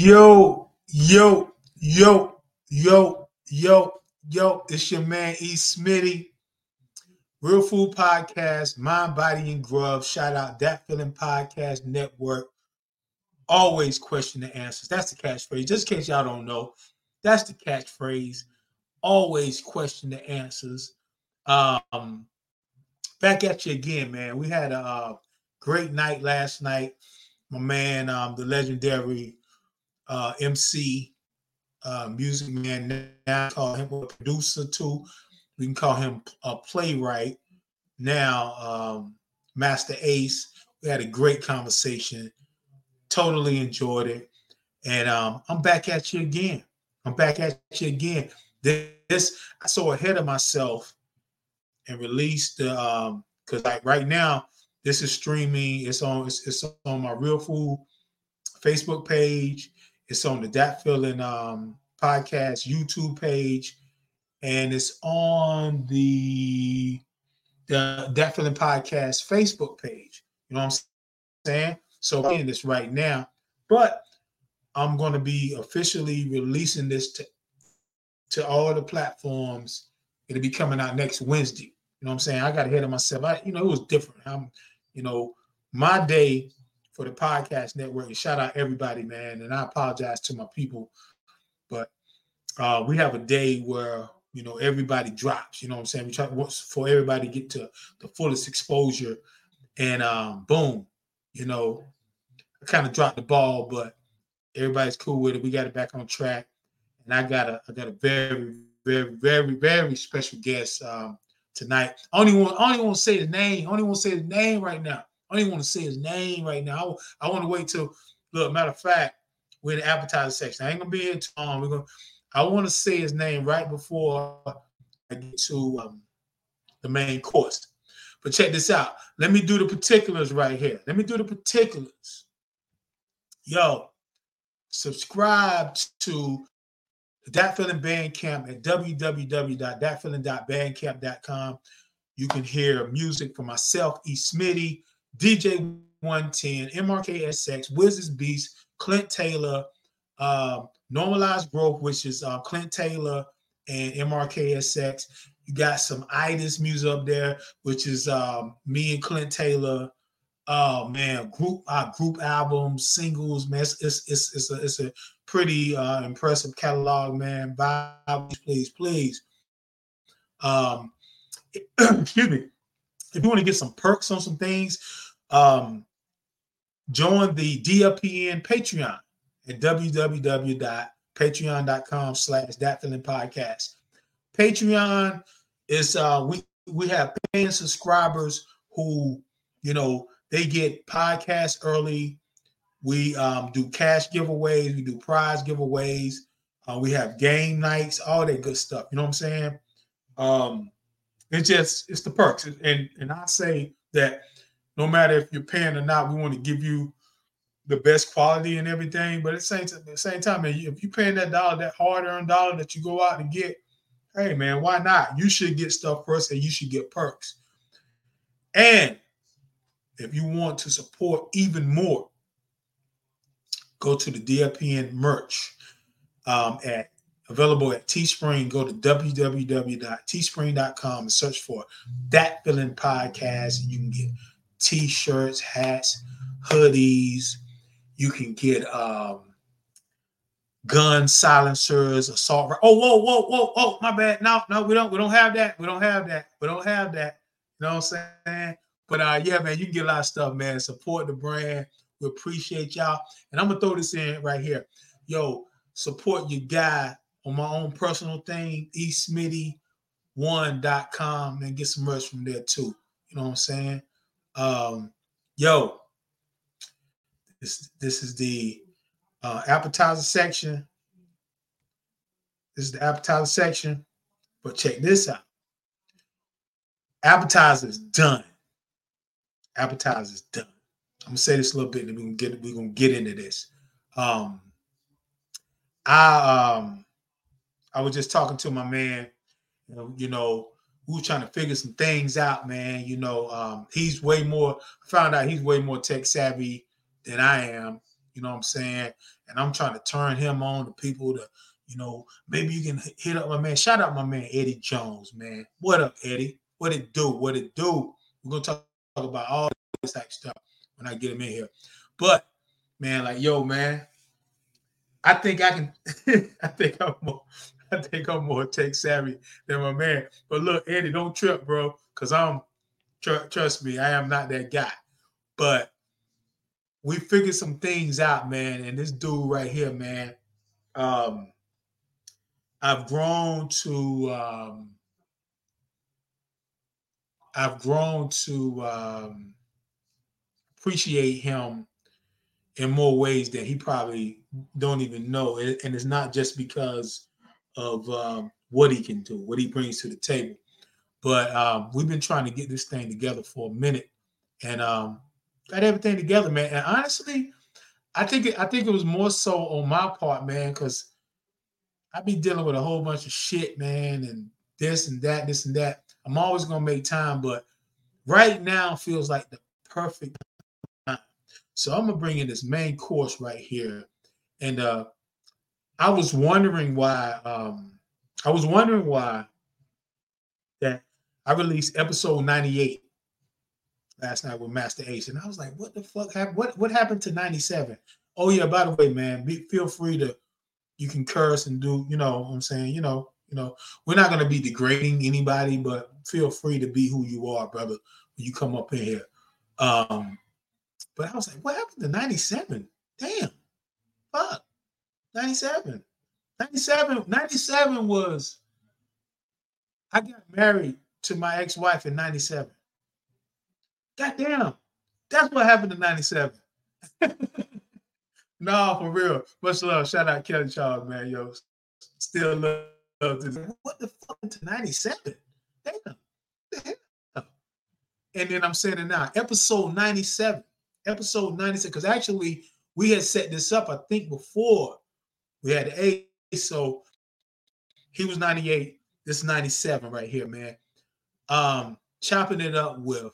Yo, yo, yo, yo, yo, yo, it's your man E. Smitty. Real Food Podcast, Mind, Body, and Grub. Shout out That Feeling Podcast Network. Always question the answers. That's the catchphrase. Just in case y'all don't know, that's the catchphrase. Always question the answers. Um, back at you again, man. We had a, uh, great night last night. My man, um, the legendary uh, MC, uh, music man. Now call him a producer too. We can call him a playwright. Now, um, Masta Ace. We had a great conversation. Totally enjoyed it, and um, I'm back at you again. I'm back at you again. This I saw ahead of myself and released the um because like right now this is streaming. It's on it's, it's on my Real Food Facebook page. It's on the Dat Feeling um, podcast YouTube page, and it's on the the Dat Feeling podcast Facebook page. You know what I'm saying? So I'm in this right now, but I'm going to be officially releasing this to to all the platforms. It'll be coming out next Wednesday. You know what I'm saying? I got ahead of myself. I, you know, it was different. I'm, you know, my day for the podcast network. And shout out everybody, man. And I apologize to my people, but uh, we have a day where you know everybody drops. You know what I'm saying? We try for everybody to get to the fullest exposure, and um, boom, you know, I kind of dropped the ball, but everybody's cool with it. We got it back on track, and I got a I got a very very very very special guest um, tonight. Only I only want to say the name. Only want to say the name right now. I don't even want to say his name right now. I, I want to wait till look. Matter of fact, we're in the appetizer section. I ain't gonna be here too long. We're gonna. I want to say his name right before I get to um, the main course. But check this out. Let me do the particulars right here. Let me do the particulars. Yo, subscribe to the Dat Feeling Bandcamp at www.datfeeling.bandcamp.com. You can hear music from myself, E. Smitty, DJ 110, MRKSX, Wizards Beast, Clint Taylor, uh, Normalized Growth, which is uh, Clint Taylor and MRKSX. You got some itis music up there, which is um, me and Clint Taylor. Oh man, group uh, group albums, singles, man. It's it's it's, it's a it's a pretty uh, impressive catalog, man. Buy please, please. Um, excuse me. If you want to get some perks on some things, um, join the DFPN Patreon at www.patreon.com slash that feeling podcast. Patreon is uh we we have paying subscribers who you know they get podcasts early. We um, do cash giveaways, we do prize giveaways, uh, we have game nights, all that good stuff. You know what I'm saying? Um, it's just it's the perks, and and I say that no matter if you're paying or not, we want to give you the best quality and everything. But at the same, at the same time, if you're paying that dollar, that hard-earned dollar that you go out and get, hey man, why not? You should get stuff first, and you should get perks. And if you want to support even more, go to the DFPN merch um, at available at Teespring. Go to www.teespring.com and search for that feeling podcast. And you can get t-shirts, hats, hoodies. You can get um gun silencers, assault. Oh, whoa, whoa, whoa, whoa, my bad. No, no, we don't, we don't have that. We don't have that. We don't have that. You know what I'm saying? But uh, yeah, man, you can get a lot of stuff, man. Support the brand. We appreciate y'all. And I'm gonna throw this in right here. Yo, support your guy on my own personal thing, esmitty1.com, and get some merch from there too. You know what I'm saying? Um, yo, this this is the uh, appetizer section. This is the appetizer section. But check this out. Appetizer is done. Appetizer is done. I'm gonna say this a little bit, and we can get we're gonna get into this. Um, I um I was just talking to my man, you know, you know we were trying to figure some things out, man. You know, um, he's way more. Found out he's way more tech savvy than I am. You know what I'm saying? And I'm trying to turn him on to people to, you know, maybe you can hit up my man. Shout out my man Eddie Jones, man. What up, Eddie? What it do? What it do? We're gonna talk, talk about all this type stuff when I get him in here. But man, like yo, man, I think I can. I think I'm more. I think I'm more tech savvy than my man. But look, Andy, don't trip, bro, because I'm. Tr- trust me, I am not that guy. But we figured some things out, man. And this dude right here, man, um, I've grown to. Um, I've grown to um, appreciate him in more ways that he probably don't even know. And it's not just because of um, what he can do, what he brings to the table. But um, we've been trying to get this thing together for a minute, and um, got everything together, man. And honestly, I think it, I think it was more so on my part, man, because I be dealing with a whole bunch of shit, man, and this and that, this and that. I'm always gonna make time, but right now feels like the perfect time. so I'm gonna bring in this main course right here, and uh, I was wondering why. Um, I was wondering why that I released episode 98 last night with Masta Ace, and I was like, "What the fuck happened? What what happened to 97?" Oh yeah, by the way, man, be, feel free to you can curse and do, you know, what I'm saying, you know, you know, we're not gonna be degrading anybody, but feel free to be who you are, brother, when you come up in here. Um, but I was like, what happened to 97? Damn. Fuck. 97. 97. 97 was I got married to my ex-wife in 97. God damn. That's what happened to 97. no, for real. Much love. Shout out Kelly Charles, man. Yo, still love this. What the fuck to 97? Damn. Damn. And then I'm saying it now. Episode 97 episode 96, because actually we had set this up, I think, before we had eight. So he was 98. This is 97 right here, man. Um, chopping it up with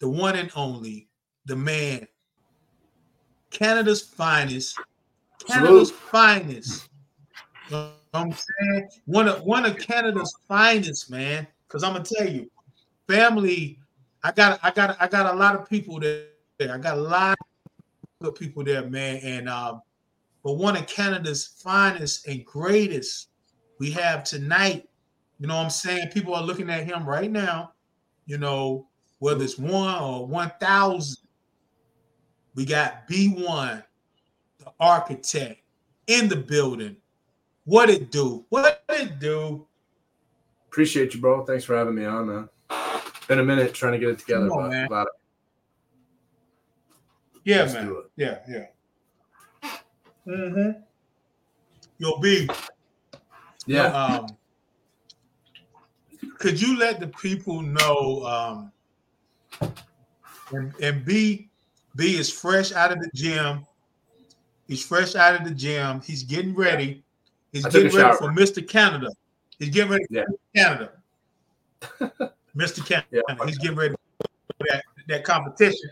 the one and only, the man, Canada's finest, Canada's Salute. finest. You know I'm saying one of one of Canada's finest, man. Because I'm gonna tell you, family. I got I got I got a lot of people there. I got a lot of people there, man. And um, but one of Canada's finest and greatest we have tonight. You know what I'm saying? People are looking at him right now, you know, whether it's one or 1,000. We got B1, the architect, in the building. What it do? What it do? Appreciate you, bro. Thanks for having me on, man. Been a minute trying to get it together, Come on, but glad, yeah, Let's man. Yeah, yeah. Mm-hmm. Yo, B. Yeah. Um, could you let the people know? Um, and, and B, B is fresh out of the gym. He's fresh out of the gym. He's getting ready. He's I getting ready for Mr. Canada. He's getting ready yeah. for Canada. Mr. Canada. Yeah. He's getting ready for that, that competition.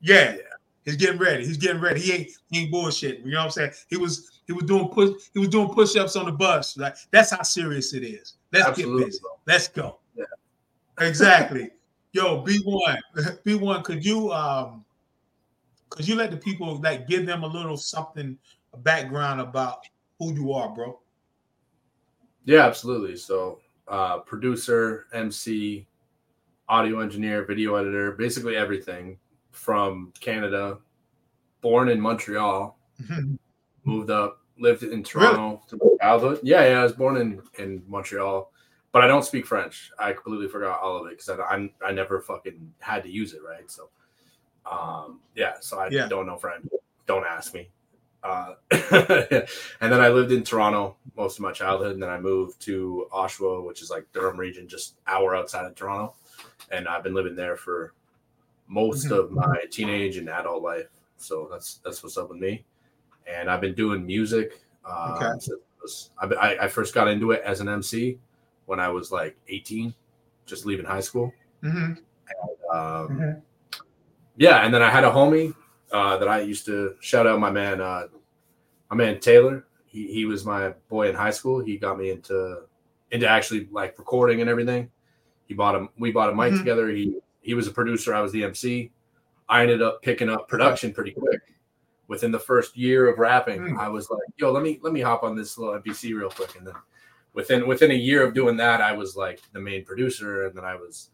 Yeah. He's getting ready. He's getting ready. He ain't he ain't bullshit. You know what I'm saying? He was he was doing push he was doing push-ups on the bus. Like that's how serious it is. Let's Absolutely. get busy. Let's go. Yeah. Exactly. Yo, B1, B1, could you um could you let the people like give them a little something, a background about who you are, bro? Yeah, absolutely. So uh producer, MC, audio engineer, video editor, basically everything from Canada, born in Montreal, mm-hmm. moved up, lived in Toronto really? childhood. Yeah, yeah, I was born in in Montreal, but I don't speak French. I completely forgot all of it because I, I I never fucking had to use it, right? So, um, yeah, so I yeah. don't know French. Don't ask me. Uh, and then I lived in Toronto most of my childhood, and then I moved to Oshawa, which is like Durham region, just hour outside of Toronto, and I've been living there for most mm-hmm. of my teenage and adult life. So that's that's what's up with me. And I've been doing music. Uh, okay. I, I first got into it as an MC when I was like 18, just leaving high school. Mm-hmm. And, um, mm-hmm. Yeah, and then I had a homie uh, that I used to shout out my man, uh, my man Taylor. He he was my boy in high school. He got me into into actually like recording and everything. He bought him. We bought a mic Mhm. together. He he was a producer. I was the MC. I ended up picking up production pretty quick. Within the first year of rapping, Mm. I was like, "Yo, let me let me hop on this little MPC real quick." And then within within a year of doing that, I was like the main producer, and then I was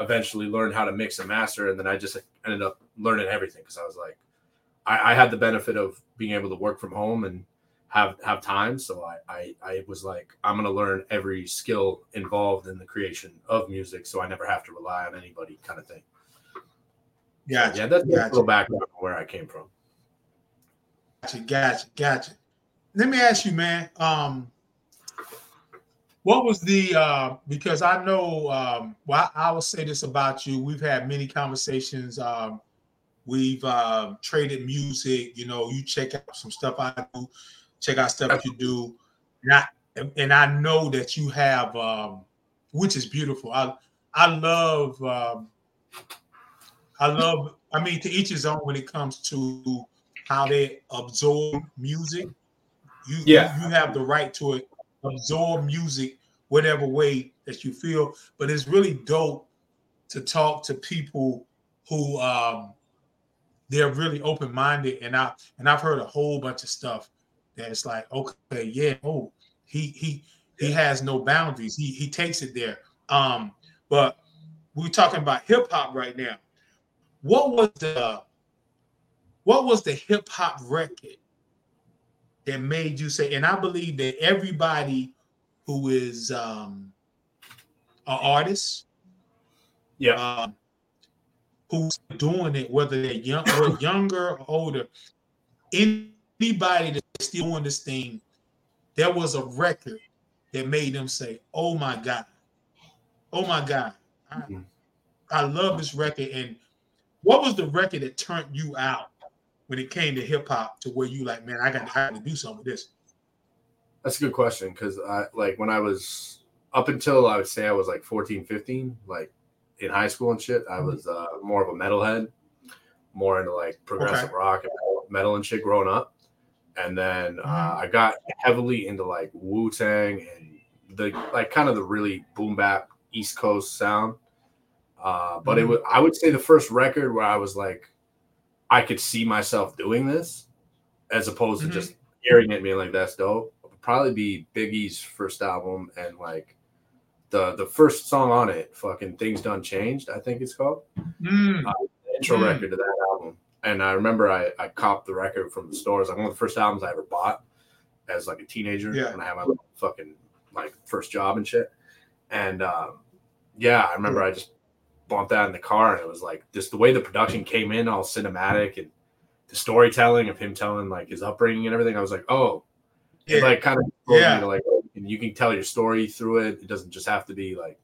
eventually learned how to mix and master, and then I just ended up learning everything because I was like, I, I had the benefit of being able to work from home and have have time, so I, I I was like, I'm gonna learn every skill involved in the creation of music, so I never have to rely on anybody, kind of thing. Gotcha. Yeah, that's, Gotcha. a little background where I came from. Gotcha, gotcha, gotcha. Let me ask you, man. Um, what was the uh, because I know um, well, I, I will say this about you. We've had many conversations. Um, we've uh, traded music. You know, you check out some stuff I do, check out stuff you do, and I and I know that you have, um, which is beautiful. I I love. Um, I love. I mean, to each his own when it comes to how they absorb music. You, Yeah. you, have the right to it, absorb music whatever way that you feel. But it's really dope to talk to people who um they're really open minded. And I and I've heard a whole bunch of stuff that's like, okay, yeah, oh, he he he has no boundaries. He he takes it there. Um, but we're talking about hip hop right now. What was the what was the hip hop record that made you say? And I believe that everybody who is um, an artist, Yeah, um, who's doing it, whether they're young or younger or older, anybody that's still doing this thing, there was a record that made them say, "Oh my god, oh my god, I, Mhm. I love this record." And what was the record that turned you out when it came to hip hop to where you like, man, I got, I got to do something with this? that's a good question because I like when I was up until I would say I was like 14, 15, like in high school and shit, I Mhm. was uh, more of a metalhead, more into like progressive Okay. rock and metal and shit growing up. And then uh, Mhm. I got heavily into like Wu Tang and the like kind of the really boom bap East Coast sound. Uh, but it Mhm. was I would say the first record where I was like, I could see myself doing this, as opposed Mhm. to just hearing it and being like, "That's dope." Would probably be Biggie's first album and like the the first song on it, fucking "Things Done Changed," I think it's called Mm, the intro Mm. record to that album. And I remember I, I copped the record from the stores. Like one of the first albums I ever bought as like a teenager Yeah. when I had my little fucking like first job and shit. And um, yeah, I remember I just bumped that in the car and it was like just the way the production came in, all cinematic and the storytelling of him telling like his upbringing and everything. I was like, oh, yeah, like kind of yeah. Like and you can tell your story through it. It doesn't just have to be like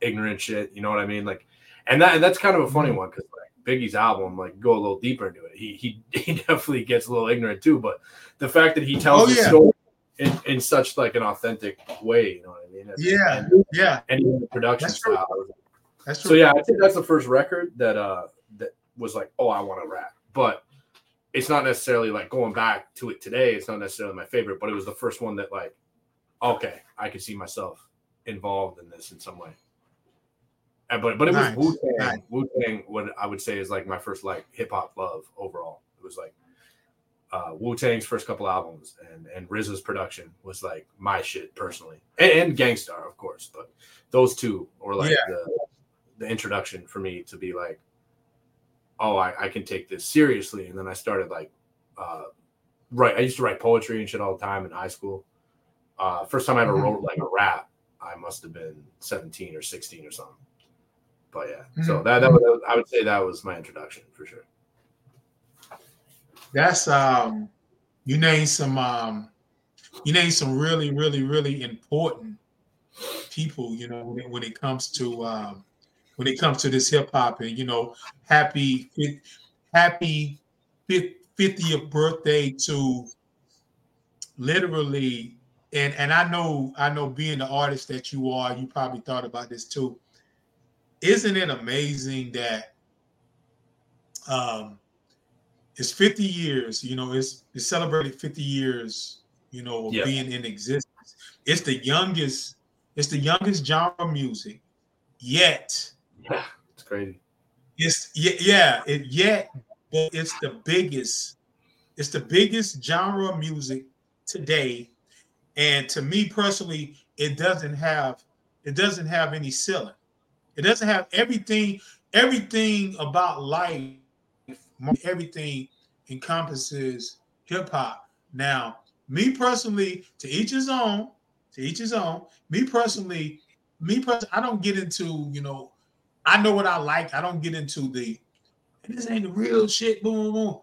ignorant shit. You know what I mean? Like, and that and that's kind of a funny Mhm. one because like Biggie's album, like go a little deeper into it. He he he definitely gets a little ignorant too, but the fact that he tells Oh, the story in, in such like an authentic way, you know what I mean? Yeah. and, yeah. and even the production That's style. Was That's true. so yeah, I think that's the first record that uh that was like, oh, I want to rap. But it's not necessarily like going back to it today. It's not necessarily my favorite, but it was the first one that like, okay, I could see myself involved in this in some way. But but it Nice, was Wu Tang. nice. Wu Tang, what I would say is like my first like hip hop love overall. It was like uh, Wu Tang's first couple albums and and RZA's production was like my shit personally, and, and Gang Starr of course. But those two were like Yeah. the the introduction for me to be like, oh, I, I can take this seriously. And then I started like, uh, write. I used to write poetry and shit all the time in high school. Uh, first time I ever Mhm. wrote like a rap, I must have been seventeen or sixteen or something. But yeah, so Mhm. that that was, I would say that was my introduction for sure. That's um you name some um you name some really, really, really important people, you know, when it, when it comes to um when it comes to this hip hop and you know, happy happy 50th birthday to literally and and I know I know being the artist that you are, you probably thought about this too. Isn't it amazing that um it's 50 years, you know, it's it's celebrated 50 years, you know, of Yeah. being in existence. It's the youngest, it's the youngest genre of music, yet Yeah, it's crazy. it's yeah, yeah, it yet, but it's the biggest, it's the biggest genre of music today. And to me personally, it doesn't have it doesn't have any ceiling. It doesn't have everything, everything about life, everything encompasses hip hop. Now, me personally, to each his own, to each his own. Me personally, me personally, I don't get into, you know, I know what I like. I don't get into the this ain't the real shit. Boom, boom, boom.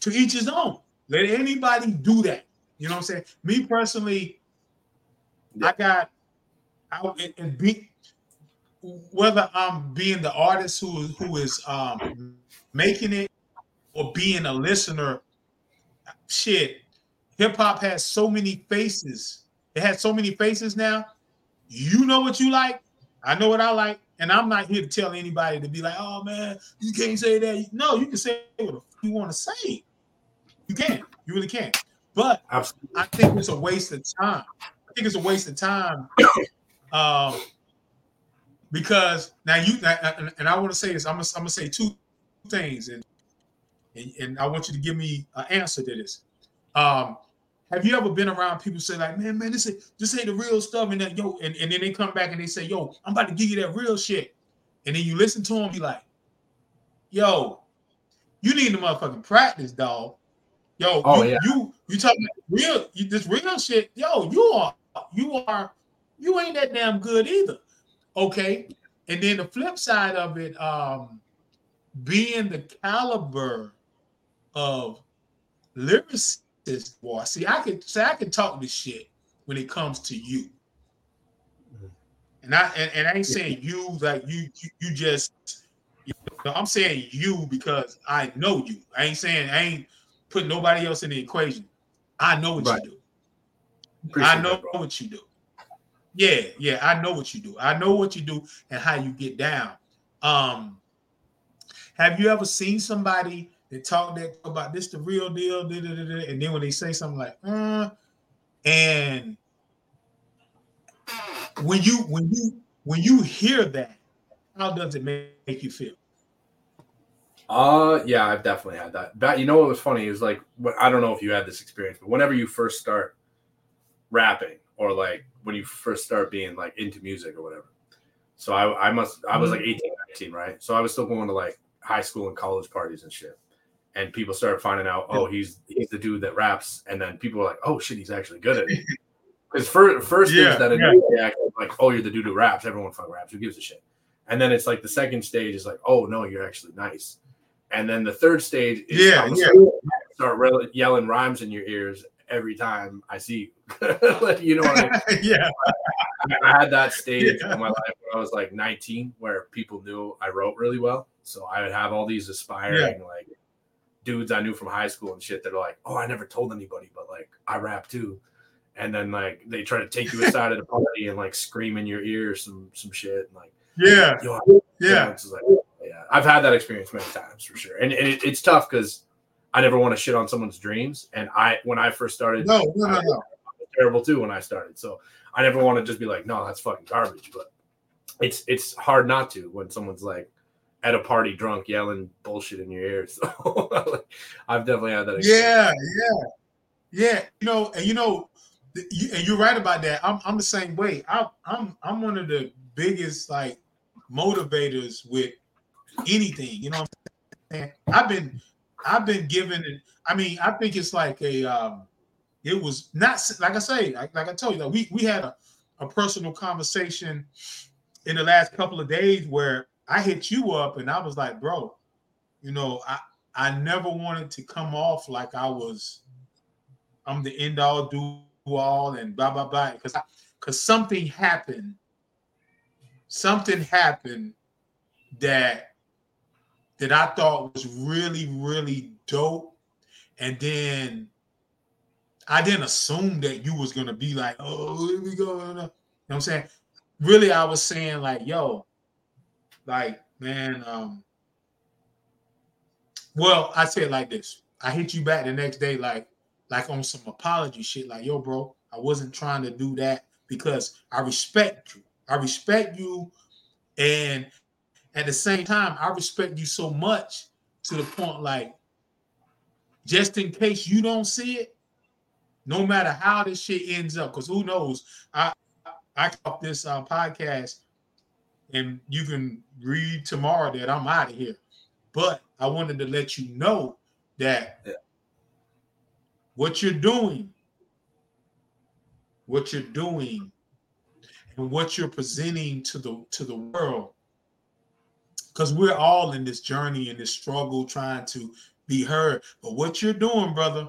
To each his own. Let anybody do that. You know what I'm saying? Me personally, Yeah. I got I and, and be whether I'm being the artist who who is um making it or being a listener, shit, hip hop has so many faces. It has so many faces now. You know what you like. I know what I like, and I'm not here to tell anybody to be like, "Oh man, you can't say that." No, you can say what you want to say. You can. You really can. But Absolutely. I think it's a waste of time. I think it's a waste of time. Um, because now you and, I want to say this. I'm gonna, I'm gonna say two things, and, and and I want you to give me an answer to this. Um, have you ever been around people say like, man, man, this ain't this ain't the real stuff, and then yo, and, and then they come back and they say, yo, I'm about to give you that real shit, and then you listen to them, be like, yo, you need to motherfucking practice, dog. Yo, Oh, you, yeah. you you talking real you, this real shit, yo, you are you are you ain't that damn good either. Okay. And then the flip side of it, um, being the caliber of lyricist, boy. See, I could say I can talk this shit when it comes to you. And I and, and I ain't saying you like you you, you just you know, I'm saying you because I know you. I ain't saying I ain't putting nobody else in the equation. I know what Right. you do. Appreciate I know that, what you do. Yeah, yeah, I know what you do. I know what you do and how you get down. Um, have you ever seen somebody that talk that about this the real deal, da, da, da, and then when they say something like, uh, and when you when you when you hear that, how does it make you feel? Uh, yeah, I've definitely had that. But you know what was funny is like, I don't know if you had this experience, but whenever you first start rapping or like when you first start being like into music or whatever. So I, I must, I was like mm. 18, 19, right? So I was still going to like high school and college parties and shit. And people started finding out, oh, he's he's the dude that raps, and then people were like, oh shit, he's actually good at it. Because first, first Yeah, is that yeah. like, oh, you're the dude who raps. Everyone fucking raps. Who gives a shit? And then it's like the second stage is like, oh no, you're actually nice. And then the third stage is Yeah, yeah. start re- yelling rhymes in your ears every time I see you. Like, you know what I mean? yeah, I had that stage Yeah. in my life when I was like 19 where people knew I wrote really well. So I would have all these aspiring like dudes I knew from high school and shit that are like, oh, I never told anybody, but like I rap too. And then like they try to take you aside at a party and like scream in your ear some some shit and like yeah, yeah. like, yeah, I've had that experience many times for sure, and, and it, it's tough because I never want to shit on someone's dreams. And I, when I first started, No, no, no, was no. terrible too when I started. So I never want to just be like, no, that's fucking garbage. But it's it's hard not to when someone's like at a party drunk yelling bullshit in your ear. So like, I've definitely had that. experience. Yeah, yeah, yeah. You know, and you know, and you're right about that. I'm I'm the same way. I, I'm I'm one of the biggest like motivators with anything. You know, what I'm saying? I've been I've been given. I mean, I think it's like a. um It was not like I say, like, like I told you, like we we had a a personal conversation in the last couple of days where I hit you up and I was like, bro, you know, I I never wanted to come off like I was I'm the end all do all and blah blah blah because because something happened something happened that that I thought was really really dope and then I didn't assume that you was gonna be like oh here we go you know what I'm saying really I was saying like yo like man um Well, I say it like this. I hit you back the next day, like, like on some apology shit, like, yo, bro, I wasn't trying to do that because I respect you. I respect you. And at the same time, I respect you so much to the point, like, just in case you don't see it, no matter how this shit ends up, because who knows? I I caught this uh, podcast, and you can read tomorrow that I'm out of here. But I wanted to let you know that yeah. what you're doing, what you're doing, and what you're presenting to the to the world, because we're all in this journey and this struggle trying to be heard. But what you're doing, brother,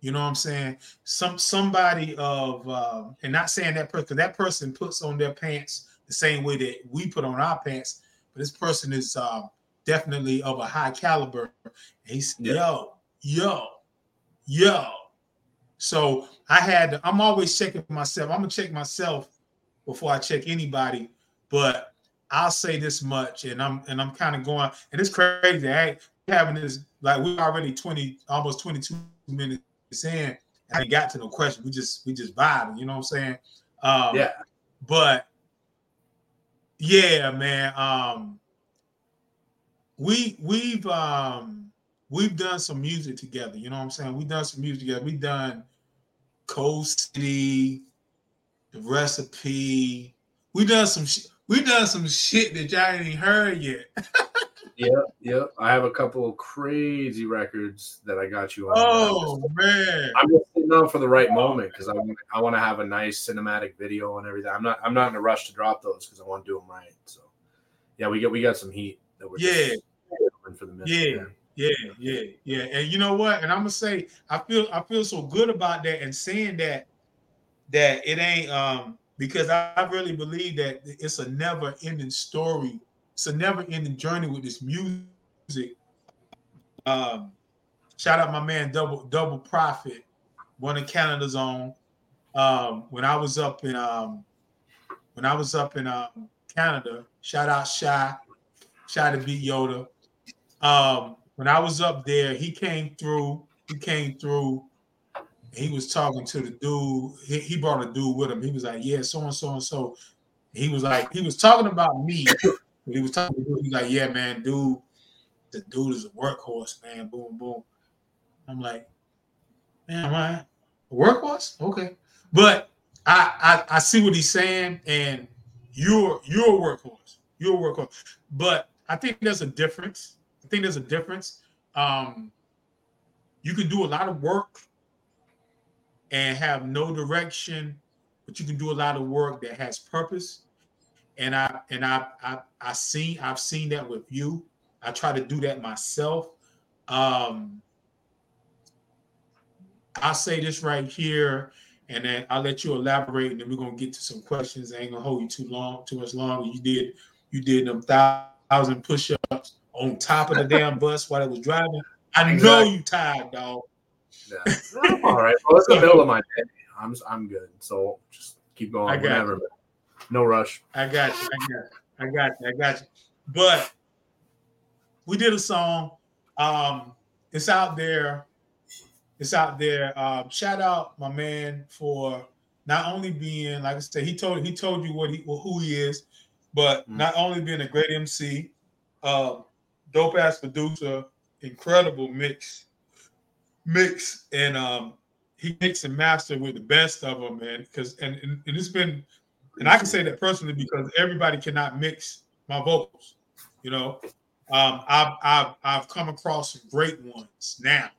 you know what I'm saying? Some somebody of uh, and not saying that person, that person puts on their pants the same way that we put on our pants, but this person is uh, definitely of a high caliber. And he's yeah. yo, yo, yo. So I had I'm always checking myself. I'm gonna check myself before I check anybody, but I'll say this much, and I'm and I'm kind of going, and it's crazy. Hey, having this like we're already 20, almost 22 minutes in. I ain't got to no question. We just we just vibing, you know what I'm saying? Um, yeah. But yeah, man. Um, we we've um we've done some music together. You know what I'm saying? We've done some music together. We've done Coast City, the recipe. We've done some sh- we done some shit that y'all ain't heard yet. yep, yep. I have a couple of crazy records that I got you on. Oh man, I'm just sitting on for the right moment because I want I want to have a nice cinematic video and everything. I'm not I'm not in a rush to drop those because I want to do them right. So yeah, we got we got some heat that we're yeah for the yeah. Yeah, yeah, yeah. And you know what? And I'm gonna say I feel I feel so good about that and saying that that it ain't um because I really believe that it's a never ending story it's a never ending journey with this music. Um, shout out my man Double Double Profit, one of Canada's own. Um, when I was up in um, when I was up in um, Canada, shout out Shy, shout to Beat Yoda. Um, when I was up there, he came through. He came through. He was talking to the dude. He, he brought a dude with him. He was like, "Yeah, so and so and so." He was like, he was talking about me he was talking to he's like, yeah, man, dude, the dude is a workhorse, man. Boom, boom. I'm like, man, am I a workhorse? Okay. But I, I I see what he's saying, and you're you're a workhorse. You're a workhorse. But I think there's a difference. I think there's a difference. Um, you can do a lot of work and have no direction, but you can do a lot of work that has purpose and I and I I I seen I've seen that with you. I try to do that myself. Um, I'll say this right here, and then I'll let you elaborate, and then we're gonna get to some questions. I ain't gonna hold you too long, too much longer. You did you did them thousand push-ups on top of the damn bus while it was driving. I know you tired, dog. Yeah. all right. Well, it's the middle of my day. I'm I'm good. So just keep going. I got whatever. You. No rush. I got you. I got you. I got you. I got you. But we did a song. Um, it's out there. It's out there. Um, shout out my man for not only being, like I said, he told he told you what he who he is, but mm. not only being a great MC, uh, dope ass producer, incredible mix, mix, and um, he mix and master with the best of them, man. Because and, and, and it's been and I can say that personally because everybody cannot mix my vocals. You know, um, I've I've I've come across some great ones now,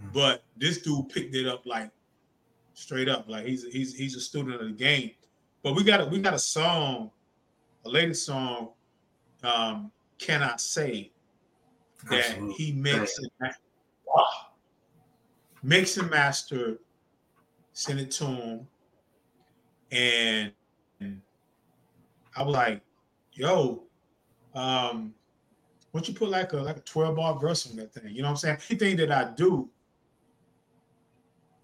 hmm. but this dude picked it up like straight up, like he's he's he's a student of the game. But we got a we got a song, a latest song, um, cannot say that Absolutely. he mixed and wow, mixed and mastered, sent it to him, and I was like, yo, um, why don't you put like a like a 12 bar verse on that thing? You know what I'm saying? Anything that I do,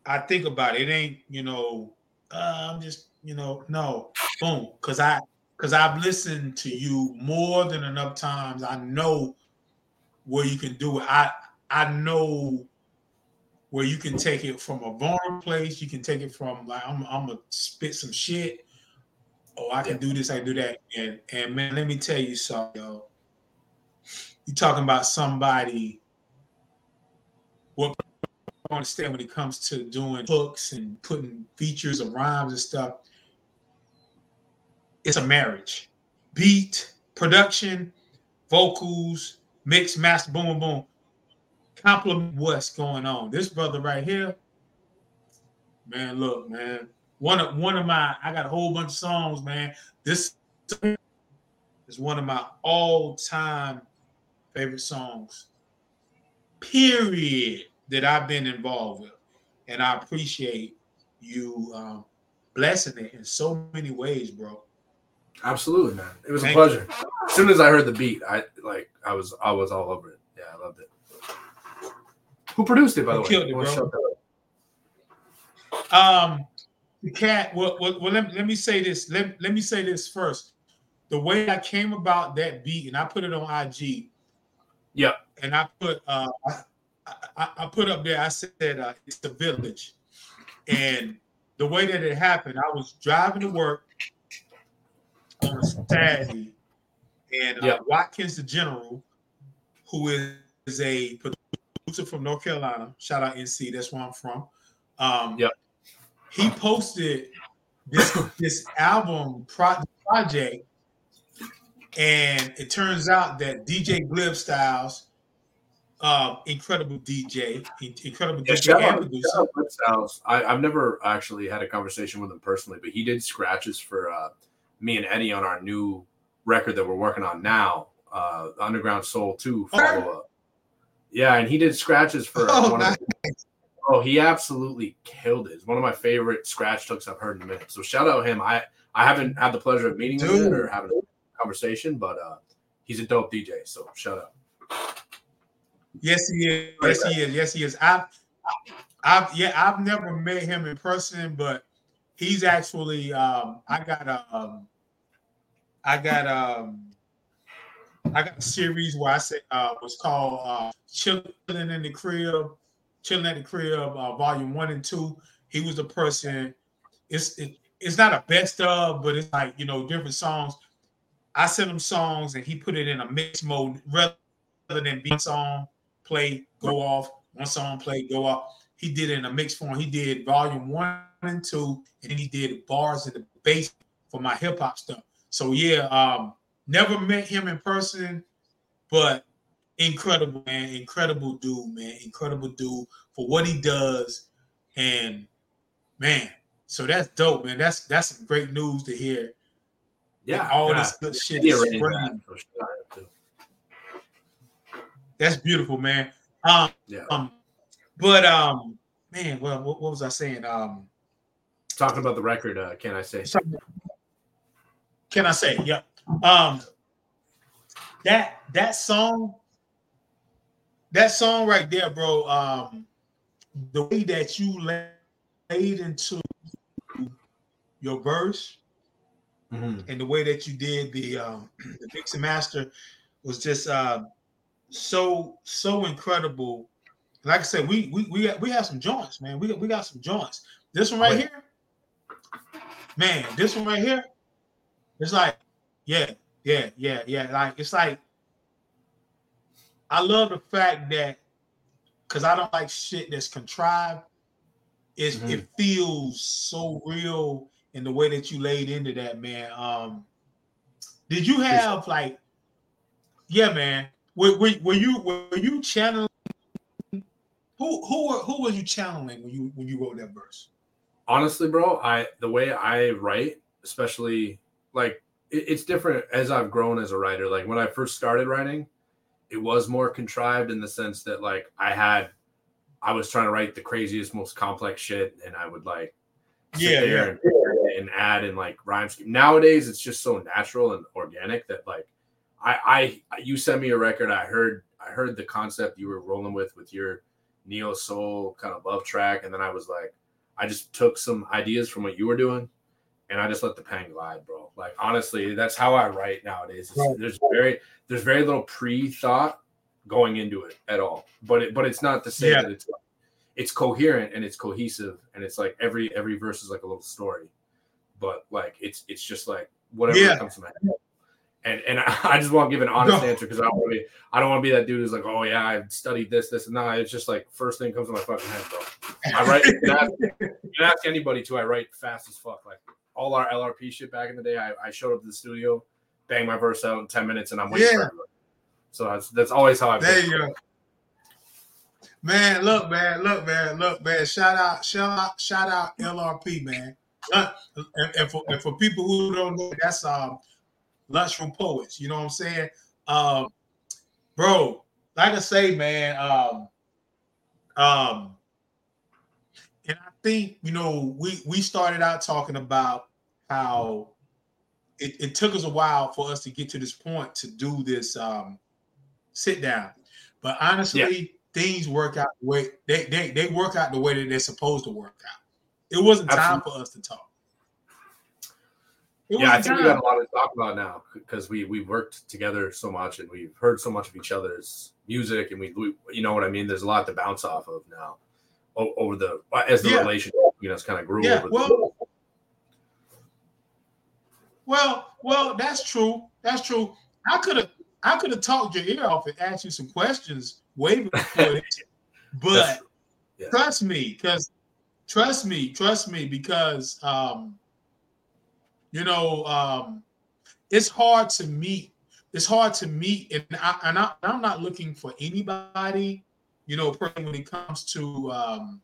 I think about it. It ain't, you know, uh, I'm just, you know, no, boom. Cause I cause I've listened to you more than enough times. I know where you can do it. I I know where you can take it from a vulnerable place. You can take it from like I'm I'm gonna spit some shit. Oh, I can do this, I can do that. And and man, let me tell you something, yo. You talking about somebody what I understand when it comes to doing hooks and putting features of rhymes and stuff. It's a marriage. Beat, production, vocals, mix, master, boom, boom, boom. Compliment what's going on. This brother right here, man, look, man. One of one of my, I got a whole bunch of songs, man. This is one of my all-time favorite songs. Period that I've been involved with, and I appreciate you um, blessing it in so many ways, bro. Absolutely, man. It was Thank a pleasure. You. As soon as I heard the beat, I like I was I was all over it. Yeah, I loved it. Who produced it, by the way? Killed it, bro. Um, the cat. Well, well, well let, let me say this. Let, let me say this first. The way I came about that beat, and I put it on IG. Yeah. And I put uh, I, I, put up there. I said uh, it's the village, and the way that it happened, I was driving to work on a Saturday, and uh, Watkins the General, who is, is a producer from North Carolina, shout out NC, that's where I'm from. Um, yeah, he posted this this album pro- project, and it turns out that DJ Glib Styles uh, incredible DJ, incredible yeah, DJ and producer. Styles. I, have never actually had a conversation with him personally, but he did scratches for uh, me and Eddie on our new record that we're working on now, uh, Underground Soul 2 follow up. Yeah, and he did scratches for oh, one nice. of Oh, he absolutely killed it. It's one of my favorite scratch hooks I've heard in a minute. So shout out him. I I haven't had the pleasure of meeting Dude. him or having a conversation, but uh, he's a dope DJ. So shout out. Yes, he is. Yes, he is. Yes, he is. I've, I've, yeah, I've never met him in person, but he's actually. Um, I got a, um, I got um, I got a series where I said uh, was called uh, "Chilling in the Crib," "Chilling at the Crib," uh, Volume One and Two. He was the person. It's it, it's not a best of, but it's like you know different songs. I sent him songs and he put it in a mix mode rather than being song play, go off, one song play, go off. He did it in a mixed form. He did volume one and two, and then he did bars and the bass for my hip hop stuff. So yeah, um, never met him in person, but incredible man, incredible dude, man, incredible dude for what he does, and man, so that's dope, man. That's that's great news to hear. Yeah, all yeah. this good shit. Yeah, that's beautiful, man. Um, yeah. Um, but um, man, well, what, what was I saying? Um, talking about the record. Uh, can I say? Can I say? Yep. Um, that that song, that song right there, bro. Um, the way that you laid into your verse mm-hmm. and the way that you did the um the mix and master was just uh so so incredible. Like I said, we we we we have some joints, man. We we got some joints. This one right here, man. This one right here, it's like, yeah, yeah, yeah, yeah. Like it's like, I love the fact that because I don't like shit that's contrived. It mm-hmm. it feels so real in the way that you laid into that, man. Um, did you have like, yeah, man? Were, were, were you were you channeling? Who who who were you channeling when you when you wrote that verse? Honestly, bro, I the way I write, especially like it's different as I've grown as a writer. Like when I first started writing, it was more contrived in the sense that like I had I was trying to write the craziest, most complex shit, and I would like yeah, yeah. And, and, add in like rhyme scheme. Nowadays, it's just so natural and organic that like I, I, you sent me a record. I heard, I heard the concept you were rolling with with your neo soul kind of love track, and then I was like, I just took some ideas from what you were doing, and I just let the pen glide, bro. Like honestly, that's how I write nowadays. Right. There's very, there's very little pre thought going into it at all. But it but it's not to say Yeah. that it's it's coherent and it's cohesive and it's like every every verse is like a little story. But like it's it's just like whatever Yeah. comes to my head. And and I, just want to give an honest No. answer because I don't want to be I don't want to be that dude who's like, oh yeah, I studied this, this, and that. It's just like first thing comes to my fucking head, bro. I write you can ask, you can ask anybody to. I write fast as fuck. Like all our LRP shit back in the day, I, I showed up to the studio, bang my verse out in ten minutes, and I'm waiting Yeah. So that's that's always how I. There you go. Man, look, man, look, man, look, man. Shout out, shout out, shout out LRP, man. And, and for, and for people who don't know, that's um Lunchroom Poets. You know what I'm saying? Um, bro, like I say, man, um, um, and I think you know, we we started out talking about how it, it took us a while for us to get to this point to do this um sit down. But honestly, things work out the way they, they they work out the way that they're supposed to work out. It wasn't time for us to talk. It yeah, I think we time. got a lot to talk about now because we we worked together so much and we've heard so much of each other's music and we, we you know what I mean. There's a lot to bounce off of now over the as the Yeah. relationship you know it's kind of grew Yeah, over. well, the, Well, well, that's true. That's true. I could have I could have talked your ear off and asked you some questions way before this. But Yeah. trust me, because trust me, trust me, because um, you know, um, it's hard to meet. It's hard to meet, and I and I, I'm not looking for anybody, you know, when it comes to um,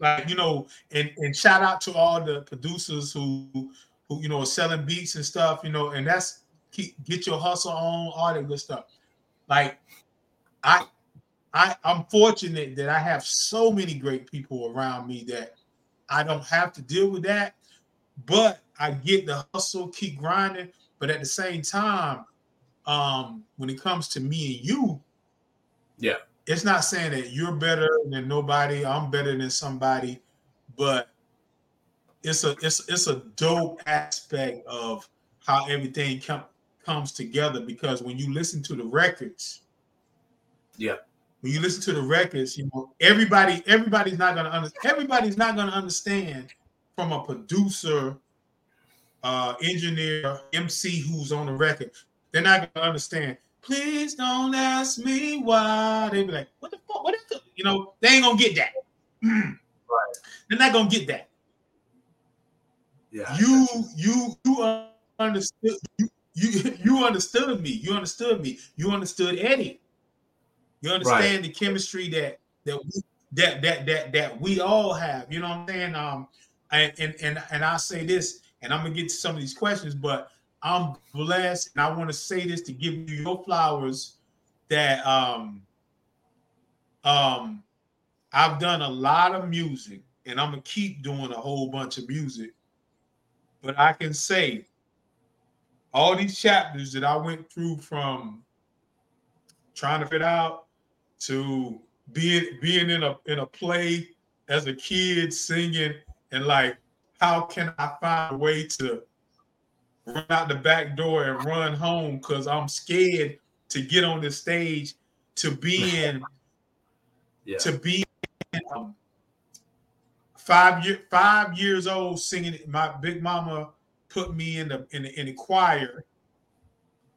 like you know, and and shout out to all the producers who who you know are selling beats and stuff, you know, and that's keep get your hustle on, all that good stuff. Like I I I'm fortunate that I have so many great people around me that I don't have to deal with that, but I get the hustle, keep grinding, but at the same time, um, when it comes to me and you, Yeah. it's not saying that you're better than nobody, I'm better than somebody, but it's a it's it's a dope aspect of how everything com- comes together because when you listen to the records, Yeah. when you listen to the records, you know everybody everybody's not gonna under, everybody's not gonna understand from a producer, uh, engineer, MC who's on the record. They're not gonna understand. Please don't ask me why. They be like, what the fuck? What is the-" You know, they ain't gonna get that. They're not gonna get that. Yeah, you you. you understood you, you you understood me. You understood me. You understood eddie. You understand the chemistry that that we, that that that that we all have. You know what i'm saying? Um and and and, and i'll say this and i'm gonna get to some of these questions but i'm blessed and i want to say this to give you your flowers that um um i've done a lot of music and i'm gonna keep doing a whole bunch of music. But I can say all these chapters that I went through from trying to fit out to being being in a in a play as a kid singing and like how can I find a way to run out the back door and run home because I'm scared to get on the stage to being yeah, to be um, five year five years old singing. My big mama put me in the in the, in the choir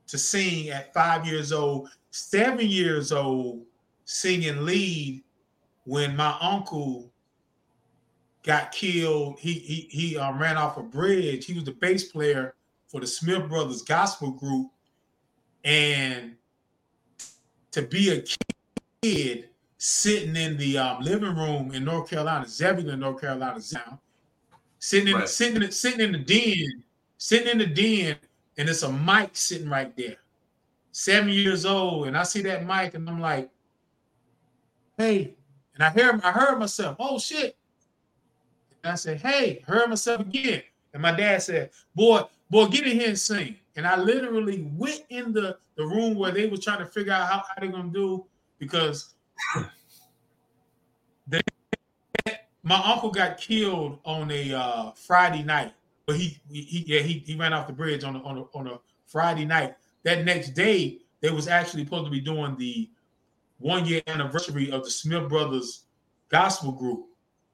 to sing at five years old. Seven years old singing lead when my uncle got killed. He he he um, ran off a bridge. He was the bass player for the Smith Brothers Gospel Group, and to be a kid sitting in the um, living room in North Carolina, Zebulon, North Carolina, now, sitting in Right. sitting in, sitting in the den, sitting in the den, and it's a mic sitting right there. Seven years old, and I see that mic, and I'm like, "Hey!" And I hear, I heard myself, "Oh shit!" And I said, "Hey!" Heard myself again, and my dad said, "Boy, boy, get in here and sing." And I literally went in the the room where they were trying to figure out how, how they're gonna do because they, my uncle got killed on a uh, Friday night. But he, he, yeah, he, he ran off the bridge on a, on a, on a Friday night. That next day, they was actually supposed to be doing the one year anniversary of the Smith Brothers gospel group.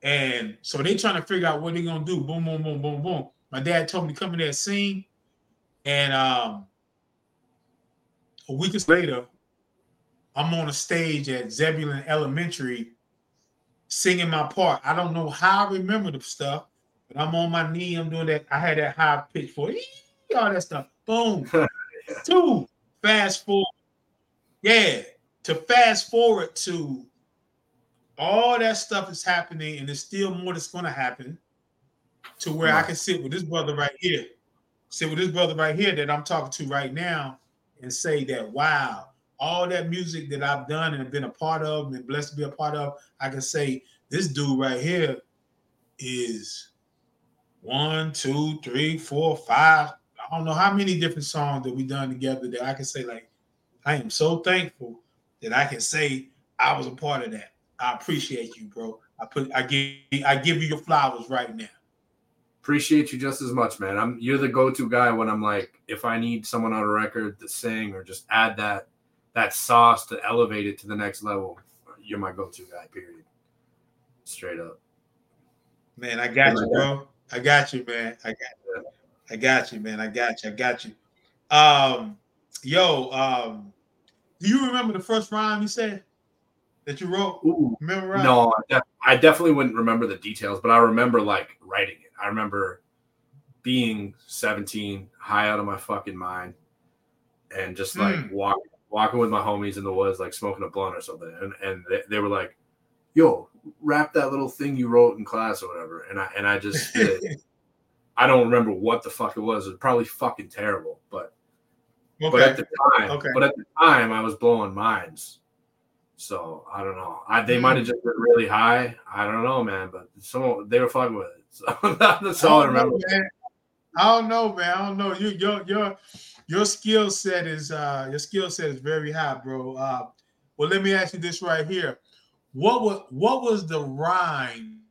And so they trying to figure out what they're gonna do. Boom, boom, boom, boom, boom. My dad told me to come in there and sing. And um a week later, I'm on a stage at Zebulon Elementary singing my part. I don't know how I remember the stuff, but I'm on my knee. I'm doing that. I had that high pitch for all that stuff. Boom. Two. Fast forward. Yeah. To fast forward to all that stuff is happening, and there's still more that's going to happen to where right. I can sit with this brother right here, sit with this brother right here that I'm talking to right now, and say that, wow, all that music that I've done and been a part of and blessed to be a part of, I can say this dude right here is one, two, three, four, five. I don't know how many different songs that we done together that I can say, like, I am so thankful that I can say I was a part of that. I appreciate you, bro. I put I give I give you your flowers right now. Appreciate you just as much, man. I'm you're the go-to guy when I'm like, if I need someone on a record to sing or just add that that sauce to elevate it to the next level, you're my go-to guy, period. Straight up. Man, I got you, bro. I got you, man. I got you. I got you, man. I got you. I got you. Um, yo, um, do you remember the first rhyme you said? that you wrote? Ooh, remember? No, I definitely wouldn't remember the details, but I remember like writing it. I remember being 17, high out of my fucking mind, and just like mm. walking walking with my homies in the woods, like smoking a blunt or something. And and they, they, were like, "Yo, rap that little thing you wrote in class or whatever." And I and I just did. I don't remember what the fuck it was. It was probably fucking terrible, but okay. but at the time, okay. but at the time, I was blowing minds so I don't know. I, they might have mm. just been really high. I don't know, man. But some they were fucking with it. So that's all I, I remember. Know, I don't know, man. I don't know. You your your your skill set is uh your skill set is very high, bro. Uh, well, let me ask you this right here. What was what was the rhyme?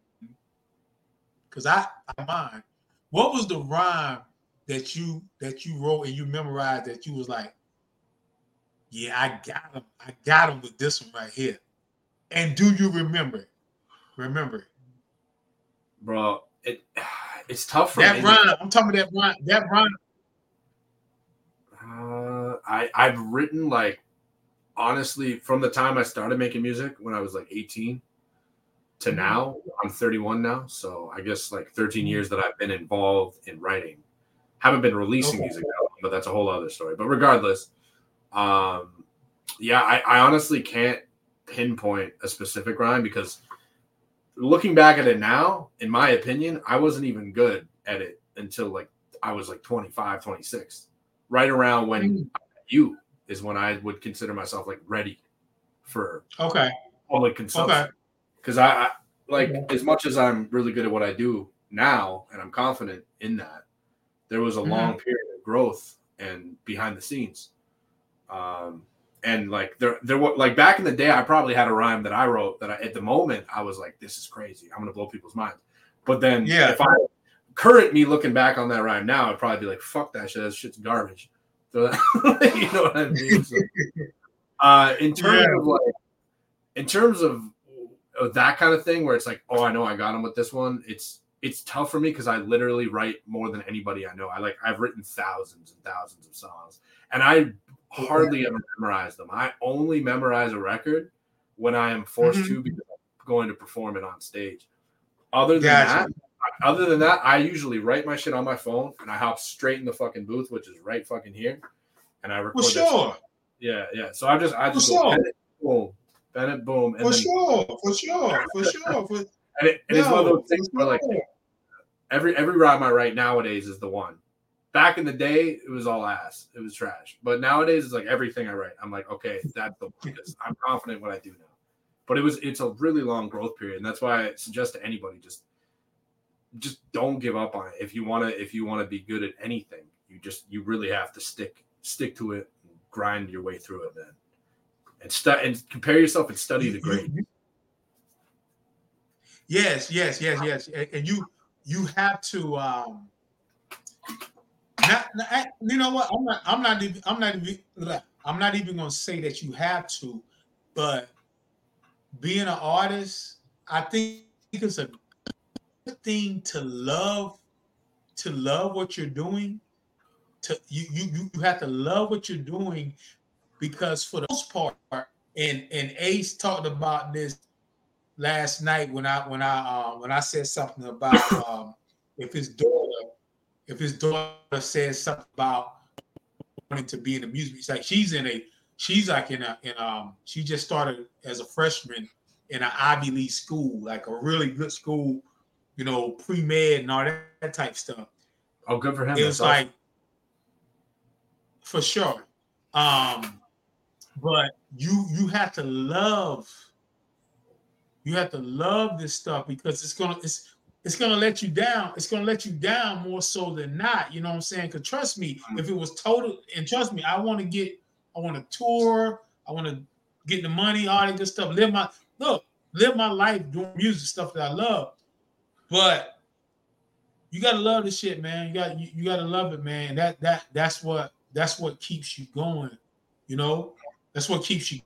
Because I I mind. What was the rhyme that you that you wrote and you memorized that you was like, yeah, I got him. I got him with this one right here. And do you remember? Remember. Bro, it it's tough for that me. rhyme. I'm talking about that rhyme. That rhyme. Uh, I I've written like honestly from the time I started making music when I was like 18 to mm-hmm. now. I'm 31 now, so I guess like 13 mm-hmm. years that I've been involved in writing. Haven't been releasing okay. music, but that's a whole other story. But regardless, um, yeah, I, I honestly can't pinpoint a specific rhyme because looking back at it now, in my opinion, I wasn't even good at it until like I was like 25, 26. Right around when mm. you is when I would consider myself like ready for okay public consumption. Because okay. I, I, like yeah. as much as I'm really good at what I do now and I'm confident in that, there was a mm-hmm. long period of growth and behind the scenes um, and like there, there were like back in the day, I probably had a rhyme that I wrote that I, at the moment I was like, this is crazy. I'm gonna blow people's minds. But then, yeah, if I current me looking back on that rhyme now, I'd probably be like, fuck that shit. That shit's garbage. So, you know what I mean? So, uh, in terms yeah. of like, in terms of, of that kind of thing, where it's like, oh, I know I got him with this one. It's it's tough for me because I literally write more than anybody I know. I like I've written thousands and thousands of songs, and I hardly ever memorize them. I only memorize a record when I am forced mm-hmm. to because I'm going to perform it on stage. Other than gotcha. that, other than that, I usually write my shit on my phone and I hop straight in the fucking booth, which is right fucking here, and I record. For sure. Yeah, yeah. So I just I just For go sure. Bennett, boom, Bennett, boom, and for then, sure, for sure, for sure. For, and, it, and no, it's one of those things where like every every rhyme I write nowadays is the one back in the day, it was all ass. It was trash. But nowadays, it's like everything I write. I'm like, okay, that's the because I'm confident what I do now. But it was it's a really long growth period, and that's why I suggest to anybody just just don't give up on it. If you want to if you want to be good at anything, you just you really have to stick stick to it, grind your way through it, then, and stu- and compare yourself and study the great. Yes, yes, yes, yes, and you you have to. um you know what? I'm not. I'm not even. I'm not even. I'm not even gonna say that you have to, but being an artist, I think it's a good thing to love to love what you're doing. To you you you have to love what you're doing because for the most part, and and Ace talked about this last night when I when I uh, when I said something about um, if it's if his daughter says something about wanting to be in the music, it's like she's in a she's like in a in um she just started as a freshman in an Ivy League school, like a really good school, you know, pre med and all that, that, type stuff. Oh, good for him. It was like for sure. Um, but you you have to love you have to love this stuff because it's gonna it's it's gonna let you down. It's gonna let you down more so than not. You know what I'm saying? Cause trust me, mm. if it was total and trust me, I want to get I want to tour, I want to get the money, all that good stuff. Live my look, live my life doing music stuff that I love. But you gotta love the shit, man. You got you, you gotta love it, man. That that that's what that's what keeps you going. You know, that's what keeps you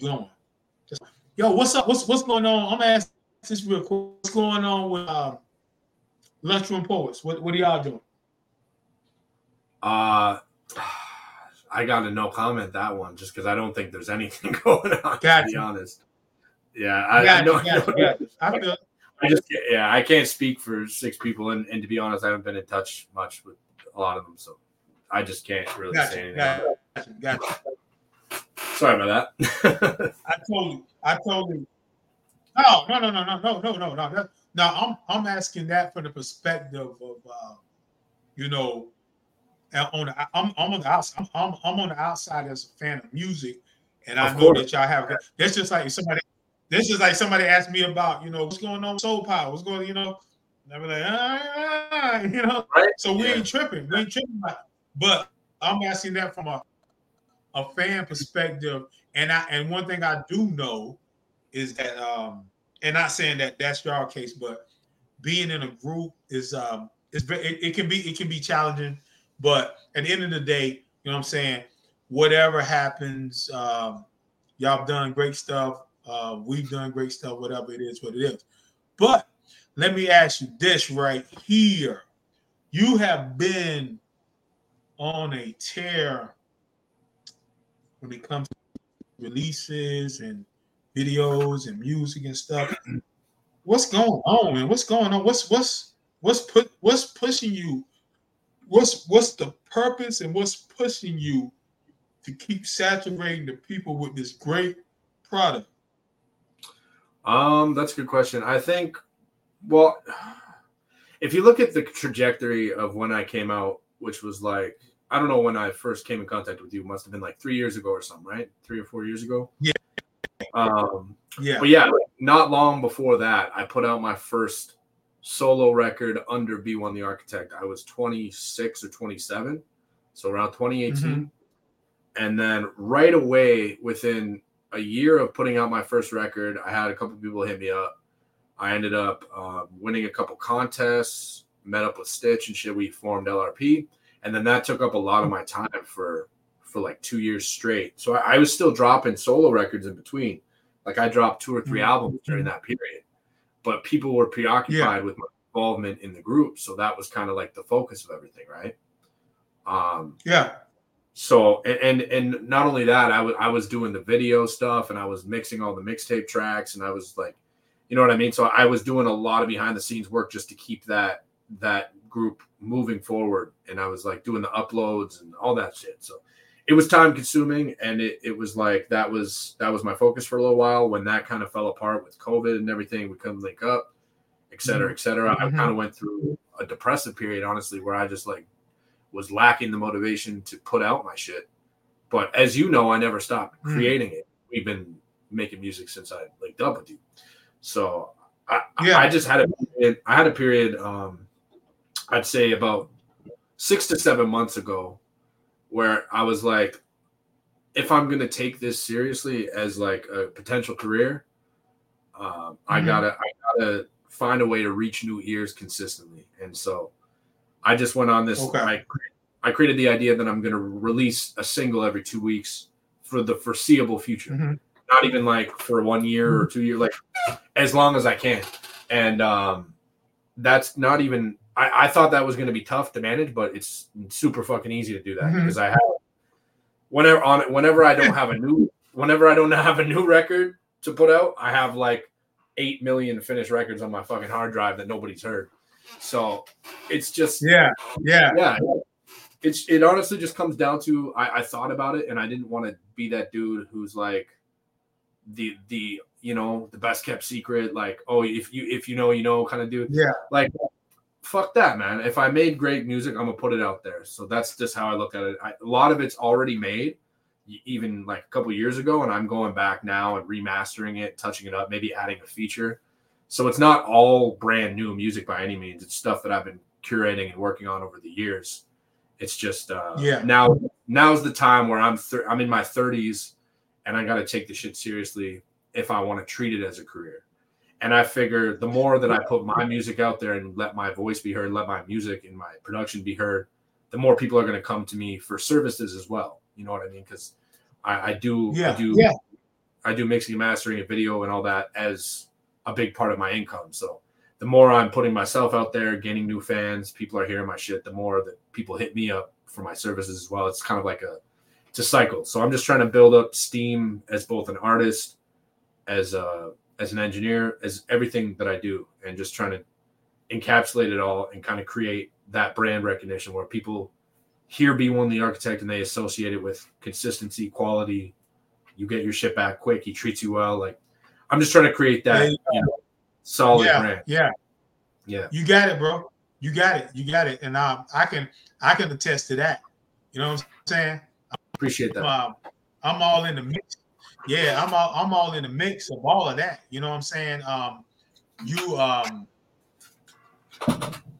going. Yo, what's up? What's what's going on? I'm asking this real quick. What's going on with uh, Lunchroom Poets? What what are y'all doing? Uh I got a no comment that one just because I don't think there's anything going on. Gotcha. To be honest, yeah, I, gotcha, I know. Gotcha, gotcha. I feel. I just yeah, I can't speak for six people, and, and to be honest, I haven't been in touch much with a lot of them, so I just can't really say anything. Gotcha, gotcha. Sorry about that. I told you. I told you. No, no, no, no, no, no, no, no, no. No, I'm I'm asking that from the perspective of, uh, you know, on the, I'm I'm on the outside. I'm, I'm on the outside as a fan of music, and I know that y'all have. That's just like somebody. This is like somebody asked me about, you know, what's going on with Soul Power. What's going, you know, and I be like, ah, you know. Right? So we yeah. ain't tripping. We ain't tripping. But I'm asking that from a a fan perspective, and I and one thing I do know is that um, and not saying that that's your case, but being in a group is um is it, it can be it can be challenging, but at the end of the day, you know what I'm saying. Whatever happens, um, y'all done great stuff. Uh, we've done great stuff. Whatever it is, what it is. But let me ask you this right here: You have been on a tear when it comes to releases and videos and music and stuff. What's going on, man? What's going on? What's what's what's put what's pushing you? What's what's the purpose and what's pushing you to keep saturating the people with this great product? Um, that's a good question. I think, well, if you look at the trajectory of when I came out, which was like I don't know when I first came in contact with you. Must have been like three years ago or something, right? Three or four years ago. Yeah. Um, yeah. But yeah, not long before that, I put out my first solo record under B1 the Architect. I was 26 or 27, so around 2018. Mm-hmm. And then right away, within a year of putting out my first record, I had a couple people hit me up. I ended up uh, winning a couple contests, met up with Stitch and shit. We formed LRP and then that took up a lot of my time for for like two years straight. So I, I was still dropping solo records in between. Like I dropped two or 3 mm-hmm. albums during that period, but people were preoccupied yeah. with my involvement in the group, so that was kind of like the focus of everything, right? Um, yeah. So and and not only that, I was I was doing the video stuff and I was mixing all the mixtape tracks and I was like, you know what I mean. So I was doing a lot of behind the scenes work just to keep that that group moving forward and I was like doing the uploads and all that shit. So it was time consuming and it, it was like that was that was my focus for a little while when that kind of fell apart with COVID and everything, we couldn't link up, et cetera, et cetera. Mm-hmm. I kind of went through a depressive period, honestly, where I just like was lacking the motivation to put out my shit. But as you know, I never stopped mm. creating it. We've been making music since I linked up with you. So I, yeah. I just had a period, I had a period um I'd say about six to seven months ago, where I was like, if I'm gonna take this seriously as like a potential career, um, mm-hmm. I gotta I gotta find a way to reach new ears consistently. And so I just went on this. Okay. I, I created the idea that I'm going to release a single every two weeks for the foreseeable future. Mm-hmm. Not even like for one year or two years, like as long as I can. And um, that's not even. I, I thought that was going to be tough to manage, but it's super fucking easy to do that mm-hmm. because I have whenever on whenever I don't have a new whenever I don't have a new record to put out, I have like eight million finished records on my fucking hard drive that nobody's heard. So it's just yeah, yeah, yeah. It's it honestly just comes down to I, I thought about it and I didn't want to be that dude who's like the the you know the best kept secret like oh if you if you know you know kind of dude yeah like fuck that man if I made great music I'm gonna put it out there so that's just how I look at it I, a lot of it's already made even like a couple years ago and I'm going back now and remastering it touching it up maybe adding a feature so it's not all brand new music by any means. It's stuff that I've been curating and working on over the years. It's just uh, yeah. Now now's the time where I'm thir- I'm in my 30s and I got to take the shit seriously if I want to treat it as a career. And I figure the more that I put my music out there and let my voice be heard, let my music and my production be heard, the more people are going to come to me for services as well. You know what I mean? Because I, I, do, yeah. I do, yeah. I do mixing and mastering a video and all that as a big part of my income. So the more I'm putting myself out there, gaining new fans, people are hearing my shit, the more that people hit me up for my services as well. It's kind of like a it's a cycle. So I'm just trying to build up steam as both an artist, as a as an engineer, as everything that I do, and just trying to encapsulate it all and kind of create that brand recognition where people hear B1 the architect and they associate it with consistency, quality. You get your shit back quick. He treats you well. Like I'm just trying to create that you know, solid yeah, brand. Yeah. Yeah. You got it, bro. You got it. You got it. And um, I can I can attest to that. You know what I'm saying? Appreciate that. Um, I'm all in the mix. Yeah, I'm all I'm all in the mix of all of that. You know what I'm saying? Um, you um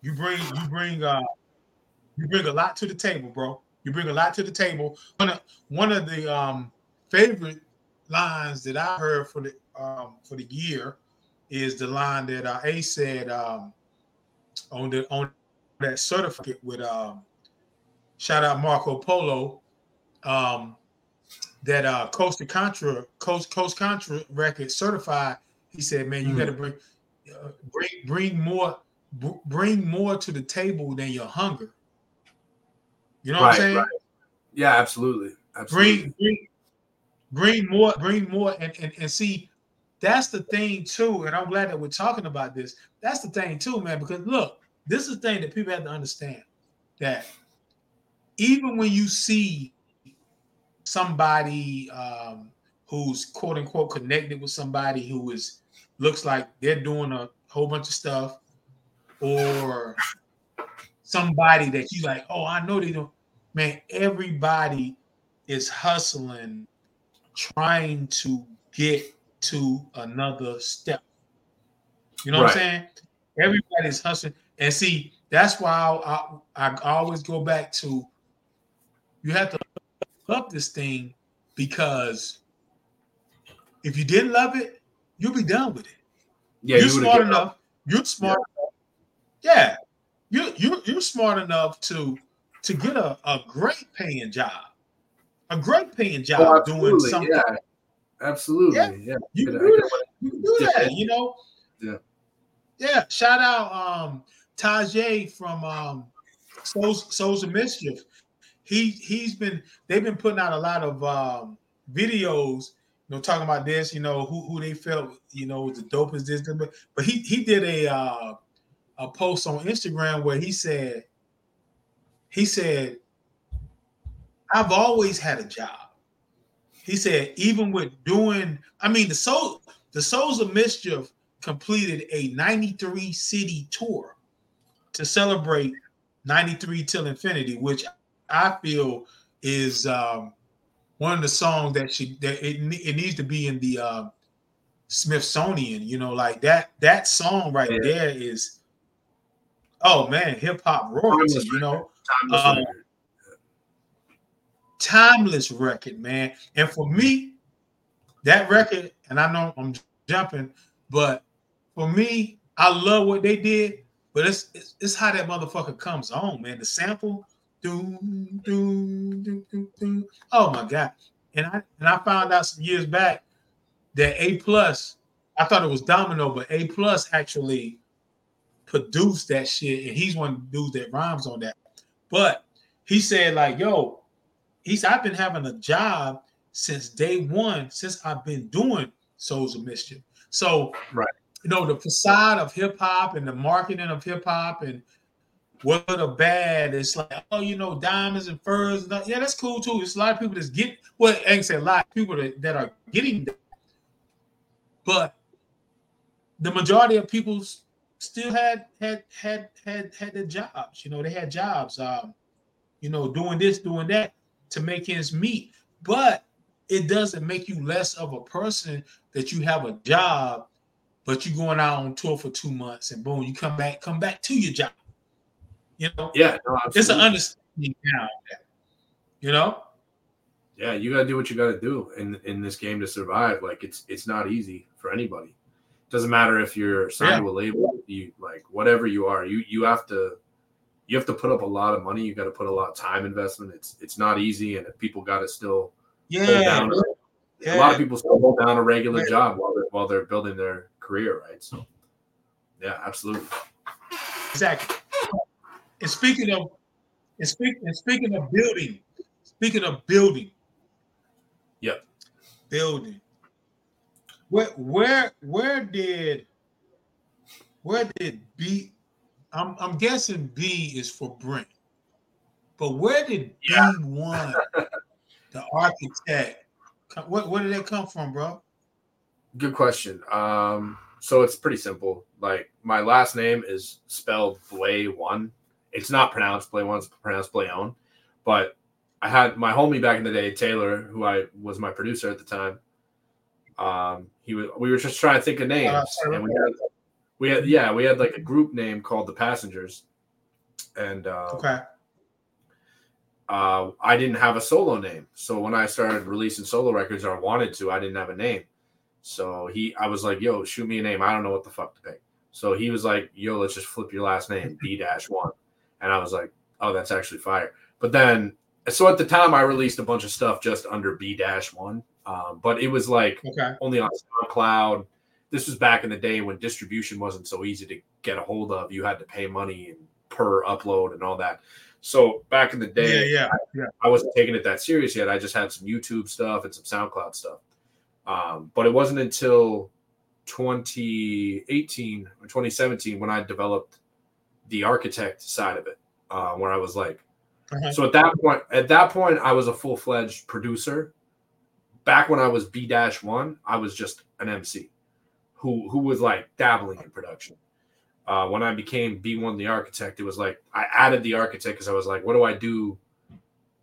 you bring you bring uh you bring a lot to the table, bro. You bring a lot to the table. One of one of the um favorite lines that I heard for the um, for the year is the line that uh, A said um, on the on that certificate with um, shout out Marco Polo um, that uh, Costa Contra Coast Coast Contra record certified. He said, "Man, you mm-hmm. got to bring uh, bring bring more bring more to the table than your hunger." You know right, what I'm saying? Right. Yeah, absolutely. Absolutely. Bring, bring bring more, bring more, and, and and see that's the thing too. And I'm glad that we're talking about this. That's the thing too, man. Because look, this is the thing that people have to understand that even when you see somebody um, who's quote unquote connected with somebody who is looks like they're doing a whole bunch of stuff, or somebody that you like, oh, I know they don't. Man, everybody is hustling, trying to get to another step. You know right. what I'm saying? Everybody's hustling. And see, that's why I, I, I always go back to you have to love this thing because if you didn't love it, you'll be done with it. Yeah, you're you smart enough. Up. You're smart. Yeah. yeah. You you you're smart enough to to get a, a great paying job. A great paying job oh, doing something. Yeah. Absolutely. Yeah. yeah. You, can do that. you can do that. You know? Yeah. Yeah. Shout out um Tajai from um Souls, Souls of Mischief. He he's been they've been putting out a lot of um videos, you know, talking about this, you know, who who they felt, you know, was the dope is this, but but he he did a uh a post on Instagram where he said he said I've always had a job. He said, even with doing, I mean, the soul, the Souls of Mischief completed a 93 city tour to celebrate 93 till infinity, which I feel is um, one of the songs that she that it, it needs to be in the uh, Smithsonian. You know, like that that song right yeah. there is oh man, hip hop royalty. You know, um, timeless record, man. And for me, that record, and I know I'm jumping, but for me, I love what they did. But it's it's, it's how that motherfucker comes on, man. The sample, Doom, doom, doom, doom, doom. Oh my god! And I and I found out some years back that A-Plus. I thought it was Domino, but A-Plus actually produced that shit, and he's one of the dudes that rhymes on that. But he said, like, yo, he's I've been having a job since day one, since I've been doing Souls of Mischief. So, right, you know, the facade of hip hop and the marketing of hip hop and what or bad, it's like, oh, you know, diamonds and furs. And yeah, that's cool too. It's a lot of people that's get well, I ain't say a lot of people that, that are getting that. But the majority of people still had had had had had their jobs. You know, they had jobs. Um, you know, doing this, doing that to make ends meet. But it doesn't make you less of a person that you have a job, but you're going out on tour for two months and boom, you come back, come back to your job. You know, yeah, no, it's an understanding now. You know, yeah, you got to do what you got to do in in this game to survive. Like it's it's not easy for anybody. Doesn't matter if you're signed yeah. to a label, you like whatever you are. You you have to you have to put up a lot of money. You got to put a lot of time investment. It's it's not easy, and people got to still yeah. Down, yeah. A lot of people still hold down a regular yeah. job while they're while they're building their career, right? So, yeah, absolutely. Exactly. And speaking of, and speaking and speaking of building, speaking of building. Yep. Building. Where where where did where did B I'm I'm guessing B is for Brent. But where did yeah. B1, the architect, what where did that come from, bro? Good question. Um, so it's pretty simple. Like my last name is spelled Blay one. It's not pronounced Blay one, it's pronounced play Blayon. But I had my homie back in the day, Taylor, who I was my producer at the time. Um, he was we were just trying to think of names. Uh, and we had we had yeah, we had like a group name called the Passengers, and uh, okay. Uh, I didn't have a solo name, so when I started releasing solo records, or I wanted to, I didn't have a name. So he, I was like, "Yo, shoot me a name. I don't know what the fuck to pick." So he was like, "Yo, let's just flip your last name, B dash one," and I was like, "Oh, that's actually fire." But then, so at the time, I released a bunch of stuff just under B dash one, um, but it was like okay. only on SoundCloud this was back in the day when distribution wasn't so easy to get a hold of. You had to pay money and per upload and all that. So back in the day, yeah, yeah, I, yeah. I wasn't taking it that serious yet. I just had some YouTube stuff and some SoundCloud stuff. Um, but it wasn't until 2018 or 2017 when I developed the architect side of it, uh, where I was like, uh-huh. so at that point, at that point, I was a full fledged producer. Back when I was B dash one, I was just an MC who who was like dabbling in production. Uh, when I became B1 the architect, it was like I added the architect because I was like, what do I do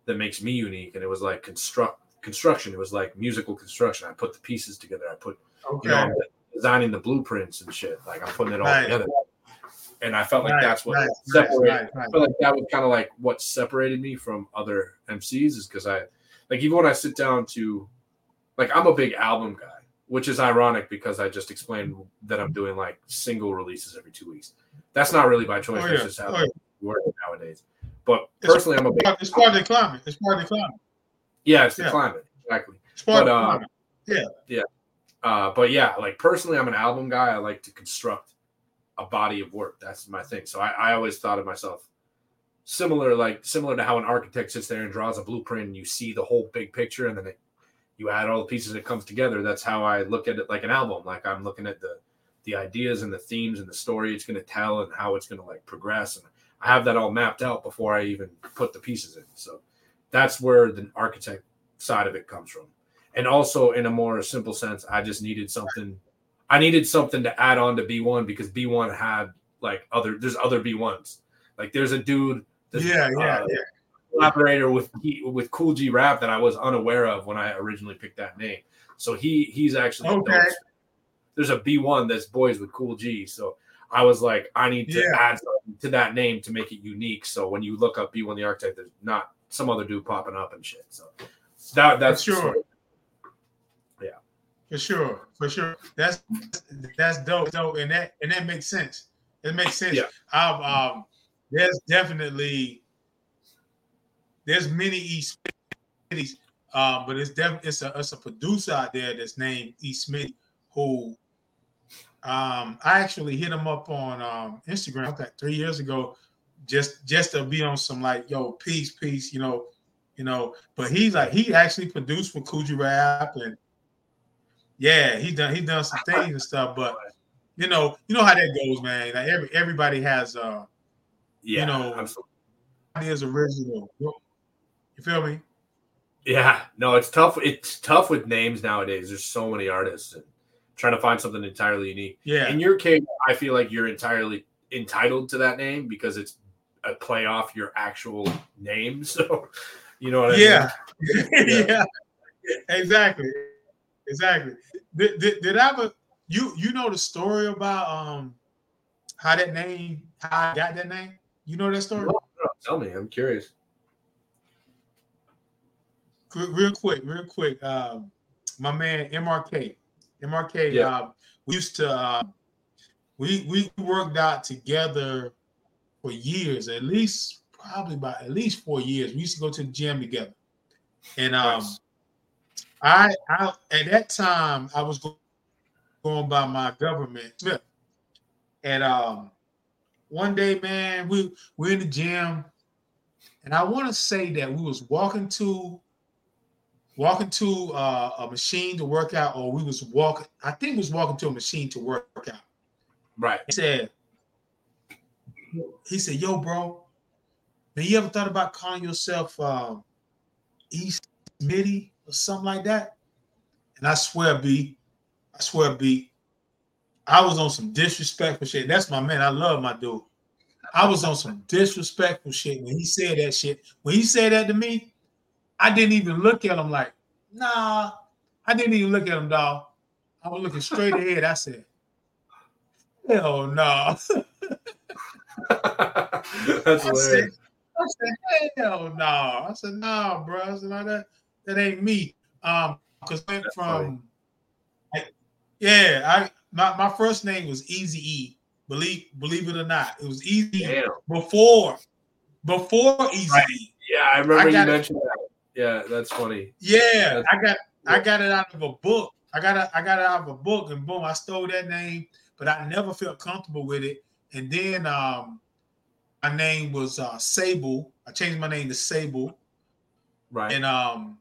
that makes me unique? And it was like construct construction. It was like musical construction. I put the pieces together. I put okay. you know designing the blueprints and shit. Like I'm putting it all right. together. And I felt like right. that's what right. separated. I felt like that was kind of like what separated me from other MCs is because I like even when I sit down to like I'm a big album guy which is ironic because I just explained that I'm doing like single releases every two weeks. That's not really by choice. Oh, yeah. That's just how oh, yeah. work nowadays. But personally, it's, I'm a big. It's part of the climate. It's part of the climate. Yeah, it's the yeah. climate exactly. It's part but, of the climate. yeah, yeah. Uh, but yeah, like personally, I'm an album guy. I like to construct a body of work. That's my thing. So I, I always thought of myself similar, like similar to how an architect sits there and draws a blueprint, and you see the whole big picture, and then it you add all the pieces and it comes together. That's how i look at it like an album. Like i'm looking at the the ideas and the themes and the story it's going to tell and how it's going to like progress. And i have that all mapped out before i even put the pieces in. So that's where the architect side of it comes from. And also in a more simple sense i just needed something i needed something to add on to b1 because b1 had like other there's other b1s like there's a dude yeah yeah uh, yeah collaborator with with Kool G Rap that I was unaware of when I originally picked that name. So he he's actually okay. There's a B1 that's boys with Cool G. So I was like, I need to yeah. add something to that name to make it unique. So when you look up B1 the Architect, there's not some other dude popping up and shit. So that that's for sure. Yeah. For sure. For sure. That's that's dope, dope. And that and that makes sense. It makes sense. Yeah. Um, um there's definitely there's many East Smitties, um, but it's definitely it's a it's a producer out there that's named East Smith who um I actually hit him up on um Instagram like three years ago just just to be on some like yo peace peace you know you know but he's like he actually produced for G Rap and yeah he done he done some things and stuff but you know you know how that goes man like every everybody has uh Yeah, you know, absolutely. ideas original you feel me Yeah, no, it's tough. It's tough with names nowadays. There's so many artists and trying to find something entirely unique. yeah In your case, I feel like you're entirely entitled to that name because it's a play off your actual name. So, you know what I yeah. mean? yeah, exactly, exactly. Did, did, did I ever you you know the story about um how that name how I got that name? You know that story? No, no, tell me. I'm curious. Real quick, real quick. Um, my man MRK, MRK. Yeah. Uh, we used to uh, we we worked out together for years, at least probably about at least four years. We used to go to the gym together, and um. Nice. I, I at that time I was going by my government Smith, and um, one day, man, we we're in the gym, and I want to say that we was walking to walking to uh, a machine to work out, or we was walking. I think we was walking to a machine to work out. Right. He said, he said, "Yo, bro, man, you ever thought about calling yourself um, East Smitty or something like that?" And I swear, B, I swear, B, I was on some disrespectful shit. That's my man. I love my dude. I was on some disrespectful shit when he said that shit. When he said that to me, I didn't even look at him like, nah. I didn't even look at him, dog. I was looking straight ahead. I said, hell no. That's I said. I said, hell no. I said, nah, bro. I said, that, that ain't me. Um, because went from I- yeah, I my, my first name was Easy E. Believe believe it or not, it was Easy Damn. before before Easy Right. Yeah, I remember I you got it. mentioned that. Yeah, that's funny. Yeah, That's- I got I got it out of a book. I got it, I got it out of a book, and boom, I stole that name, but I never felt comfortable with it. And then um my name was uh Sable. I changed my name to Sable. Right. And um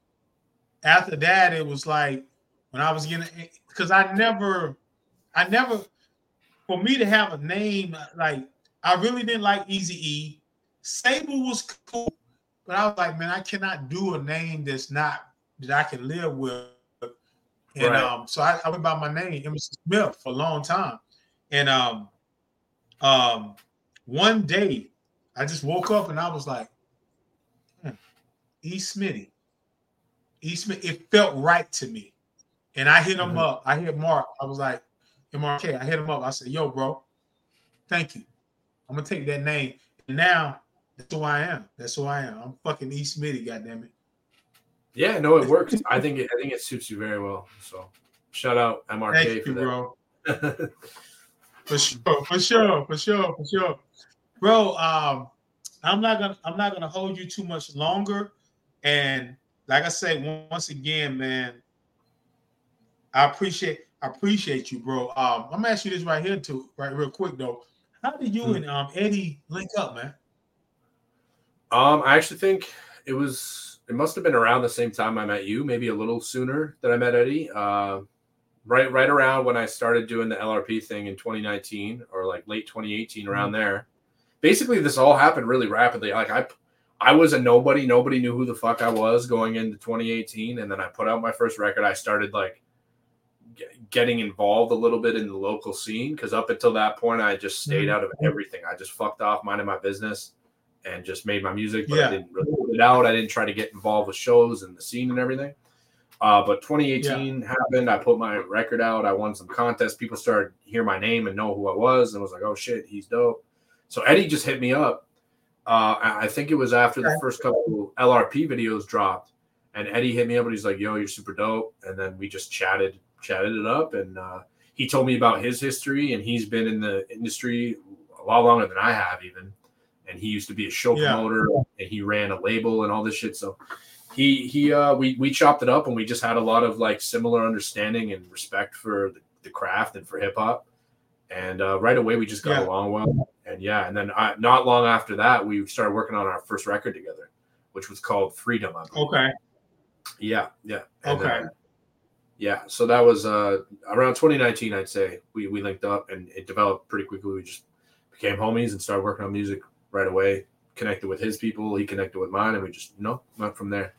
after that, it was like when I was getting because I never, I never, for me to have a name like I really didn't like Easy E. Sable was cool, but I was like, man, I cannot do a name that's not that I can live with. And Right. um, so I, I went by my name, Emerson Smith, for a long time. And um, um, one day I just woke up and I was like, hmm, E. Smitty. E. Smith, it felt right to me. And I hit him Mhm. up. I hit Mark. I was like, MRK, I hit him up. I said, yo, bro, thank you. I'm gonna take that name. And now that's who I am. That's who I am. I'm fucking E. Smitty, goddammit. yeah, no, it works. I think it, I think it suits you very well. So shout out MRK Thank for you, that. bro. For sure, for sure, for sure, for sure. Bro, um, I'm not gonna I'm not gonna hold you too much longer. And like I say, once again, man, I appreciate I appreciate you, bro. Um, I'm gonna ask you this right here too, right real quick though. How did you Hmm. and um Eddie link up, man? Um, I actually think it was it must have been around the same time I met you, maybe a little sooner than I met Eddie. Uh, right right around when I started doing the LRP thing in 2019 or like late 2018 around there. Basically, this all happened really rapidly. Like I I was a nobody, nobody knew who the fuck I was going into 2018 and then I put out my first record. I started like ge- getting involved a little bit in the local scene because up until that point I just stayed Mhm. out of everything. I just fucked off, minded my business and just made my music, but Yeah. I didn't really put it out. I didn't try to get involved with shows and the scene and everything. Uh, but 2018 happened. I put my record out. I won some contests. People started hear my name and know who I was, and was like, "Oh shit, he's dope." So Eddie just hit me up. Uh, I think it was after the first couple LRP videos dropped, and Eddie hit me up and he's like, "Yo, you're super dope." And then we just chatted, chatted it up, and uh, he told me about his history, and he's been in the industry a lot longer than I have, even. and he used to be a show Yeah. promoter and he ran a label and all this shit. So he he uh we we chopped it up and we just had a lot of like similar understanding and respect for the, the craft and for hip hop. And uh, right away we just got Yeah. along well. And yeah, and then I, not long after that we started working on our first record together, which was called Freedom. Okay. Yeah, yeah. And, Okay. uh, yeah, so that was uh around 2019, I'd say. We we linked up and it developed pretty quickly. We just became homies and started working on music right away. Connected with his people, he connected with mine, and we just you know went from there.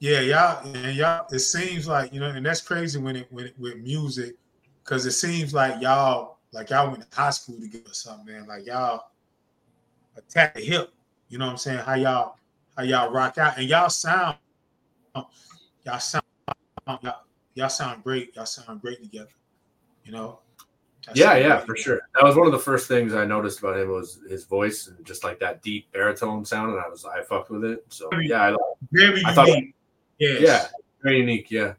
Yeah, y'all, and y'all. It seems like you know, and that's crazy when it when it, with music, because it seems like y'all like y'all went to high school together or something, man. Like y'all attack the hip. You know what I'm saying? How y'all how y'all rock out and y'all sound y'all sound y'all, y'all sound great. Y'all sound great together. You know. Y'all Yeah, yeah, for together. sure. That was one of the first things I noticed about him was his voice and just like that deep baritone sound, and I was I fucked with it. So yeah, I, Very I thought- unique. yes. Yeah, very unique. Yeah,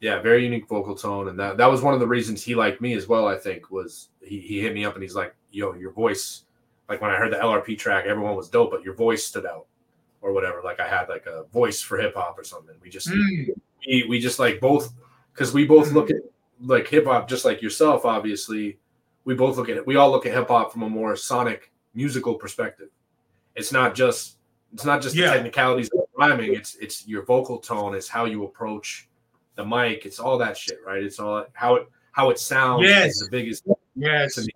yeah, very unique vocal tone, and that that was one of the reasons he liked me as well. I think was he he hit me up and he's like, "Yo, your voice." Like when I heard the LRP track, everyone was dope, but your voice stood out, or whatever. Like I had like a voice for hip hop or something. We just Mm, we, we just like both because we both look at like hip hop just like yourself. Obviously, we both look at it. We all look at hip hop from a more sonic musical perspective. It's not just it's not just Yeah. the technicalities of rhyming. It's it's your vocal tone. It's how you approach the mic. It's all that shit, right? It's all how it how it sounds Yes. is the biggest. yes. to me.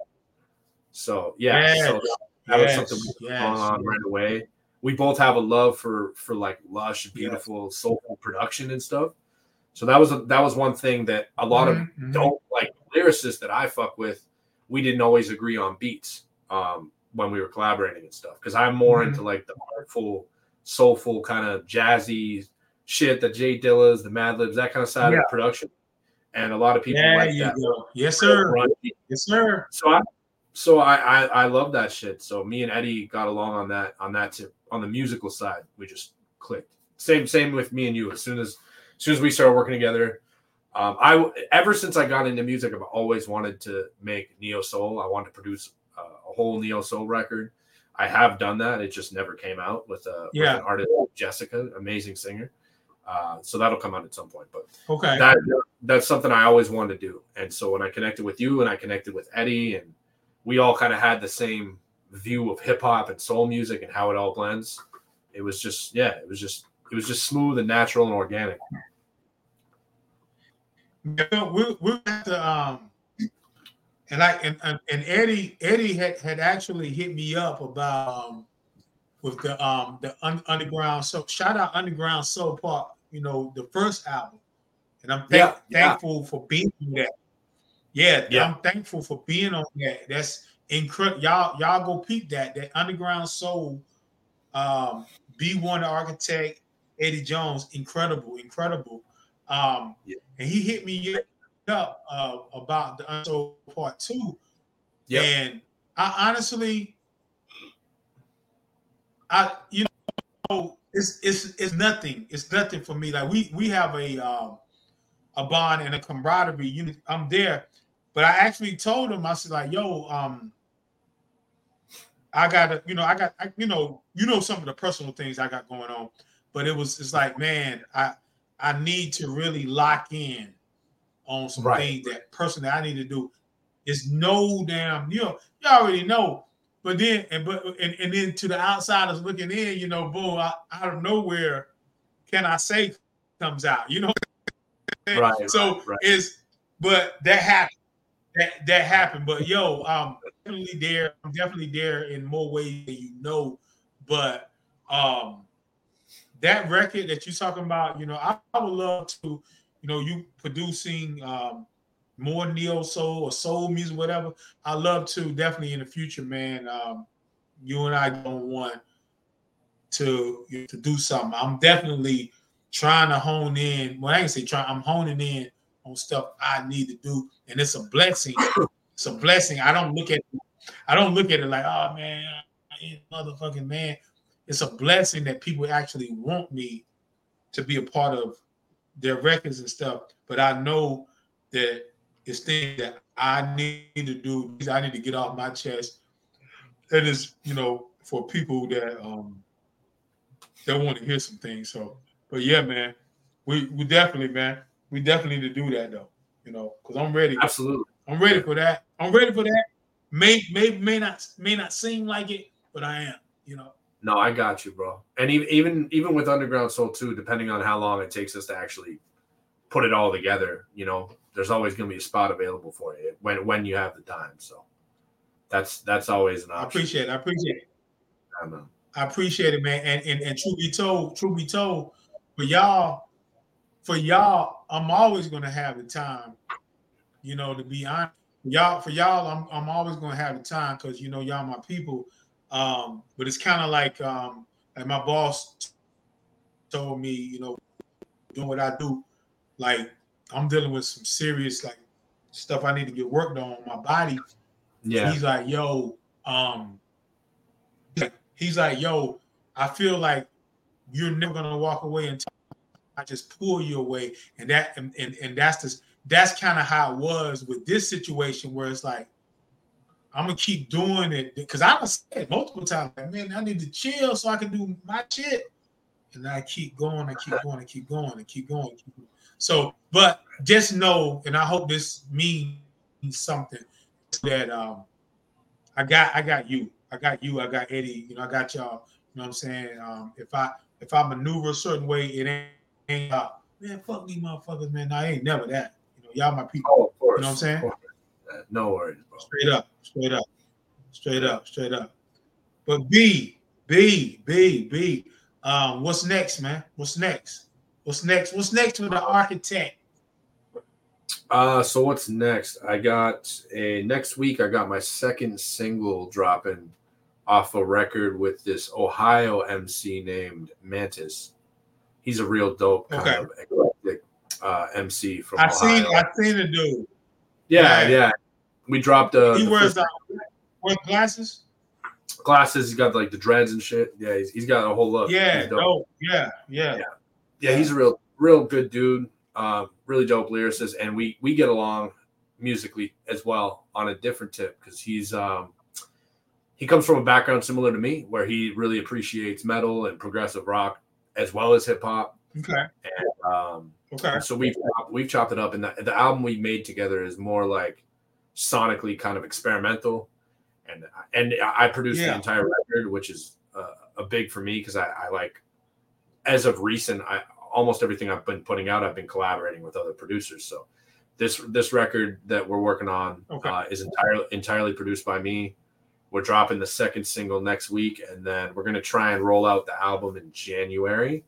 So yeah, Yes. so that was something we yes, on right away. We both have a love for for like lush, beautiful, soulful production and stuff. So that was a, that was one thing that a lot of Mhm, mhm. dope like lyricists that I fuck with, we didn't always agree on beats um, when we were collaborating and stuff. Because I'm more Mhm. into like the artful, soulful kind of jazzy shit, the Jay Dillas, the Madlibs, that kind of side Yeah. of production. And a lot of people There like you that. go. Yes, sir. Yes, sir. so I so I, I I love that shit. So me and Eddie got along on that on that tip on the musical side. We just clicked. Same same with me and you. As soon as as soon as we started working together, um, I ever since I got into music, I've always wanted to make neo soul. I wanted to produce uh, a whole neo soul record. I have done that. It just never came out with a Yeah. with an artist Jessica, amazing singer. Uh, so that'll come out at some point. But Okay. that that's something I always wanted to do. And so when I connected with you and I connected with Eddie and we all kind of had the same view of hip hop and soul music and how it all blends. It was just yeah, it was just it was just smooth and natural and organic. We we have to um and I and, and, Eddie Eddie had, had actually hit me up about um with the um the un, underground so shout out underground soul part you know the first album and I'm thank, Yeah, yeah. thankful for being on that yeah, Yeah. I'm thankful for being on that that's incredible y'all y'all go peep that that underground soul um B1 architect Eddie Jones incredible incredible um Yeah. and he hit me up uh, about the unsold part two. Yep. And I honestly, I you know, it's it's it's nothing. It's nothing for me. Like we we have a um, a bond and a camaraderie. You, I'm there, but I actually told him I said like, yo, um, I gotta, you know, I got, I, you know, you know some of the personal things I got going on, but it was it's like, man, I I need to really lock in on some Right. things that personally I need to do. It's no damn, you know, you already know. But then, and but and, and then to the outsiders looking in, you know, boom, out, out of nowhere, can I say comes out, you know. Right, So right, right. it's, but that happened. That that happened. But yo, um, definitely there. I'm definitely there in more ways than you know. But um, that record that you're talking about, you know, I, I would love to, you know, you producing um more neo soul or soul music, whatever. I love to definitely in the future, man. Um, you and I don't want to to do something. I'm definitely trying to hone in. Well, I ain't say try. I'm honing in on stuff I need to do, and it's a blessing. It's a blessing. I don't look at I don't look at it like, oh man, I ain't motherfucking man. It's a blessing that people actually want me to be a part of their records and stuff. But I know that It's things that I need to do. I need to get off my chest. That is, you know, for people that um that want to hear some things. So, but yeah, man, we we definitely, man, we definitely need to do that though. You know, because I'm ready. Absolutely, I'm ready for that. I'm ready for that. May may may not may not seem like it, but I am. You know. No, I got you, bro. And even even even with Underground Soul too, depending on how long it takes us to actually put it all together, you know, there's always going to be a spot available for you when when you have the time. So that's that's always an option. I appreciate it. I appreciate it. I know. I appreciate it, man. And and and truth be told, truth be told, for y'all, for y'all, I'm always going to have the time. You know, to be honest, y'all for y'all, I'm I'm always going to have the time because you know y'all my people. Um, but it's kind of like um, like my boss told me, you know, doing what I do, like I'm dealing with some serious like stuff I need to get worked on my body. Yeah. He's like, yo, um, he's like, yo, I feel like you're never gonna walk away until I just pull you away. And that and and, and that's the that's kind of how it was with this situation where it's like I'm gonna keep doing it because I was said multiple times, like, man, I need to chill so I can do my shit. And I keep going, I keep going, I keep going, and keep going. Keep going. So, but just know, and I hope this means something that um I got I got you. I got you, I got Eddie, you know, I got y'all. You know what I'm saying? Um, if I if I maneuver a certain way, it ain't, ain't uh, man, fuck these motherfuckers, man. I ain't never that. You know, y'all my people. Oh, of course. You know what I'm saying? No worries, bro. Straight up, straight up, straight up, straight up. But B, B, B, B. Um, what's next, man? What's next? What's next? What's next with the architect? Uh, so what's next? I got a next week. I got my second single dropping off a record with this Ohio MC named Mantis. He's a real dope kind Okay. of eclectic uh, MC from I Ohio. seen I seen the dude. yeah, yeah. yeah. We dropped a. he the wears uh, wears glasses. glasses. He's got like the dreads and shit. Yeah, he's, he's got a whole look. Yeah, dope. dope. Yeah, yeah. Yeah. Yeah, he's a real, real good dude. Uh, really dope lyricist, and we we get along musically as well on a different tip because he's um he comes from a background similar to me where he really appreciates metal and progressive rock as well as hip hop. Okay. And, um, Okay. so we've we've chopped it up, and the, the album we made together is more like sonically kind of experimental, and and I produced the entire record, which is uh, a big for me because I, I like as of recent, I almost everything I've been putting out, I've been collaborating with other producers. So this this record that we're working on Okay. uh, is entirely entirely produced by me. We're dropping the second single next week, and then we're gonna try and roll out the album in January.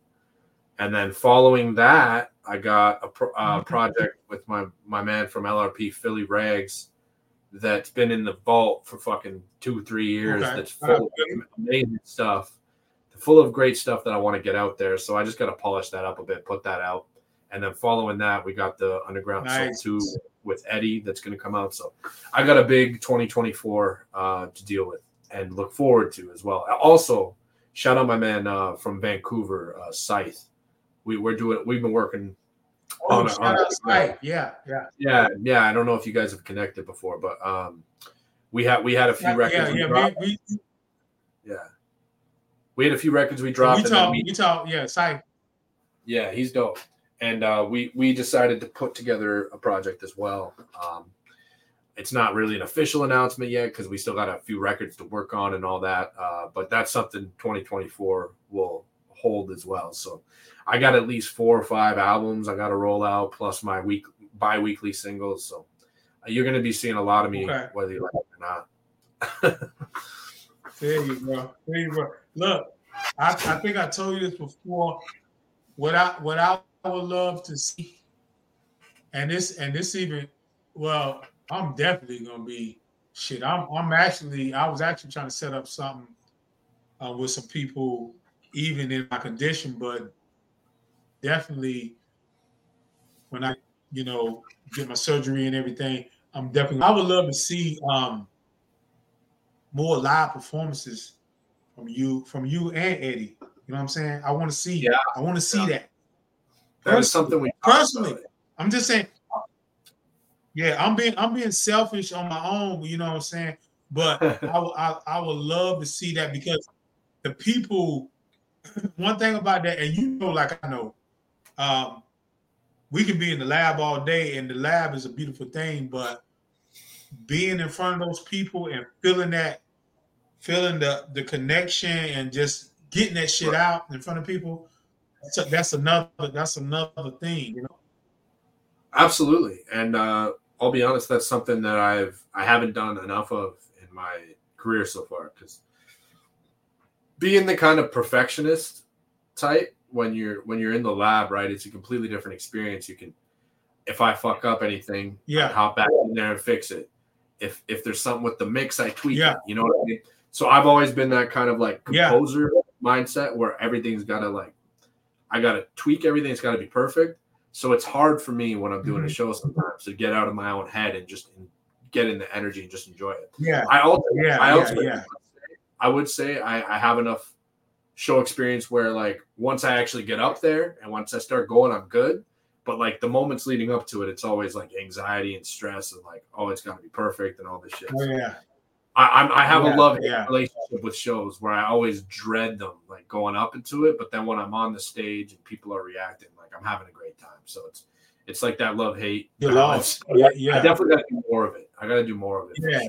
And then following that, I got a pro- uh, project with my my man from LRP, Philly Rags, that's been in the vault for fucking two three years. Okay. That's full of amazing stuff, full of great stuff that I want to get out there. So I just got to polish that up a bit, put that out, and then following that, we got the Underground Nice. Soul Two with Eddie that's going to come out. So I got a big 2024 uh, to deal with and look forward to as well. Also, shout out my man uh, from Vancouver, uh, Scythe. We we're doing we've been working Oh, on shout on Spike. Yeah, yeah. yeah, yeah. I don't know if you guys have connected before, but um, we had we had a few Yeah, records. yeah, yeah. We, we, yeah, we had a few records we dropped. talk, we- talk, yeah, Spike. yeah, he's dope. And uh, we we decided to put together a project as well. Um, it's not really an official announcement yet because we still got a few records to work on and all that. Uh, but that's something 2024 will hold as well. So I got at least four or five albums I got to roll out plus my week bi-weekly singles. So uh, you're going to be seeing a lot of me Okay. whether you like it or not. There you go. There you go. Look, I, I think I told you this before. What I what I would love to see, and this and this even, well, I'm definitely gonna be shit. I'm I'm actually I was actually trying to set up something uh, with some people, even in my condition, but definitely when I you know get my surgery and everything, I'm definitely I would love to see um more live performances from you, from you and Eddie. You know what I'm saying? I want to see. Yeah. I want to see Yeah. that. That is something we Personally. I'm just saying. Yeah, I'm being I'm being selfish on my own, you know what I'm saying? But I, I I would love to see that because the people. One thing about that, and you know, like I know, um, we can be in the lab all day, and the lab is a beautiful thing, but being in front of those people and feeling that, feeling the the connection, and just getting that shit out in front of people, that's, that's another that's another thing, you know. Absolutely, and uh, I'll be honest, that's something that I've I haven't done enough of in my career so far because being the kind of perfectionist type when you're when you're in the lab, right? It's a completely different experience. You can, if I fuck up anything, yeah, I hop back in there and fix it. If if there's something with the mix, I tweak yeah. it. You know what I mean? So I've always been that kind of like composer yeah. mindset where everything's got to like, I got to tweak everything. It's got to be perfect. So it's hard for me when I'm doing mm-hmm. a show sometimes to get out of my own head and just get in the energy and just enjoy it. Yeah. I also, yeah, I also, yeah, yeah. I would say I, I have enough show experience where like once I actually get up there and once I start going, I'm good. But like the moments leading up to it, it's always like anxiety and stress and like, oh, it's got to be perfect and all this shit. Oh, yeah. I, I'm, I have yeah, a love yeah. relationship with shows where I always dread them, like going up into it. But then when I'm on the stage and people are reacting, like I'm having a great time. So it's it's like that love hate. You're lost. Yeah, yeah. I definitely got to do more of it. I got to do more of it. Yeah.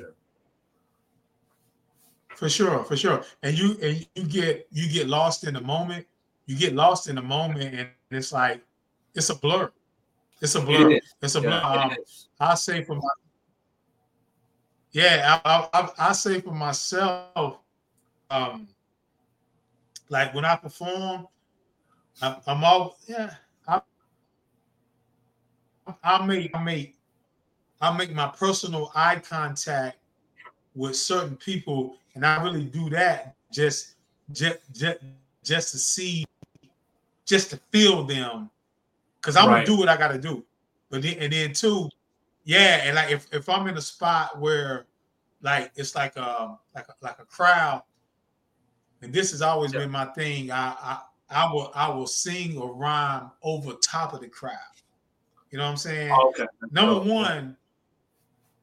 For sure. for sure, for sure. And you and you get you get lost in the moment. You get lost in the moment, and it's like it's a blur. It's a blur. It it's a blur. Yeah, um, I say for my yeah, I, I, I say for myself, um, like when I perform, I, I'm all yeah. I, I make I make I make my personal eye contact with certain people, and I really do that just just just, just to see, just to feel them, because I'm right. gonna do what I got to do. But then and then too, yeah, and like if, if I'm in a spot where like it's like a um, like a, like a crowd, and this has always yeah. been my thing. I, I I will I will sing or rhyme over top of the crowd. You know what I'm saying? Oh, okay. Number one,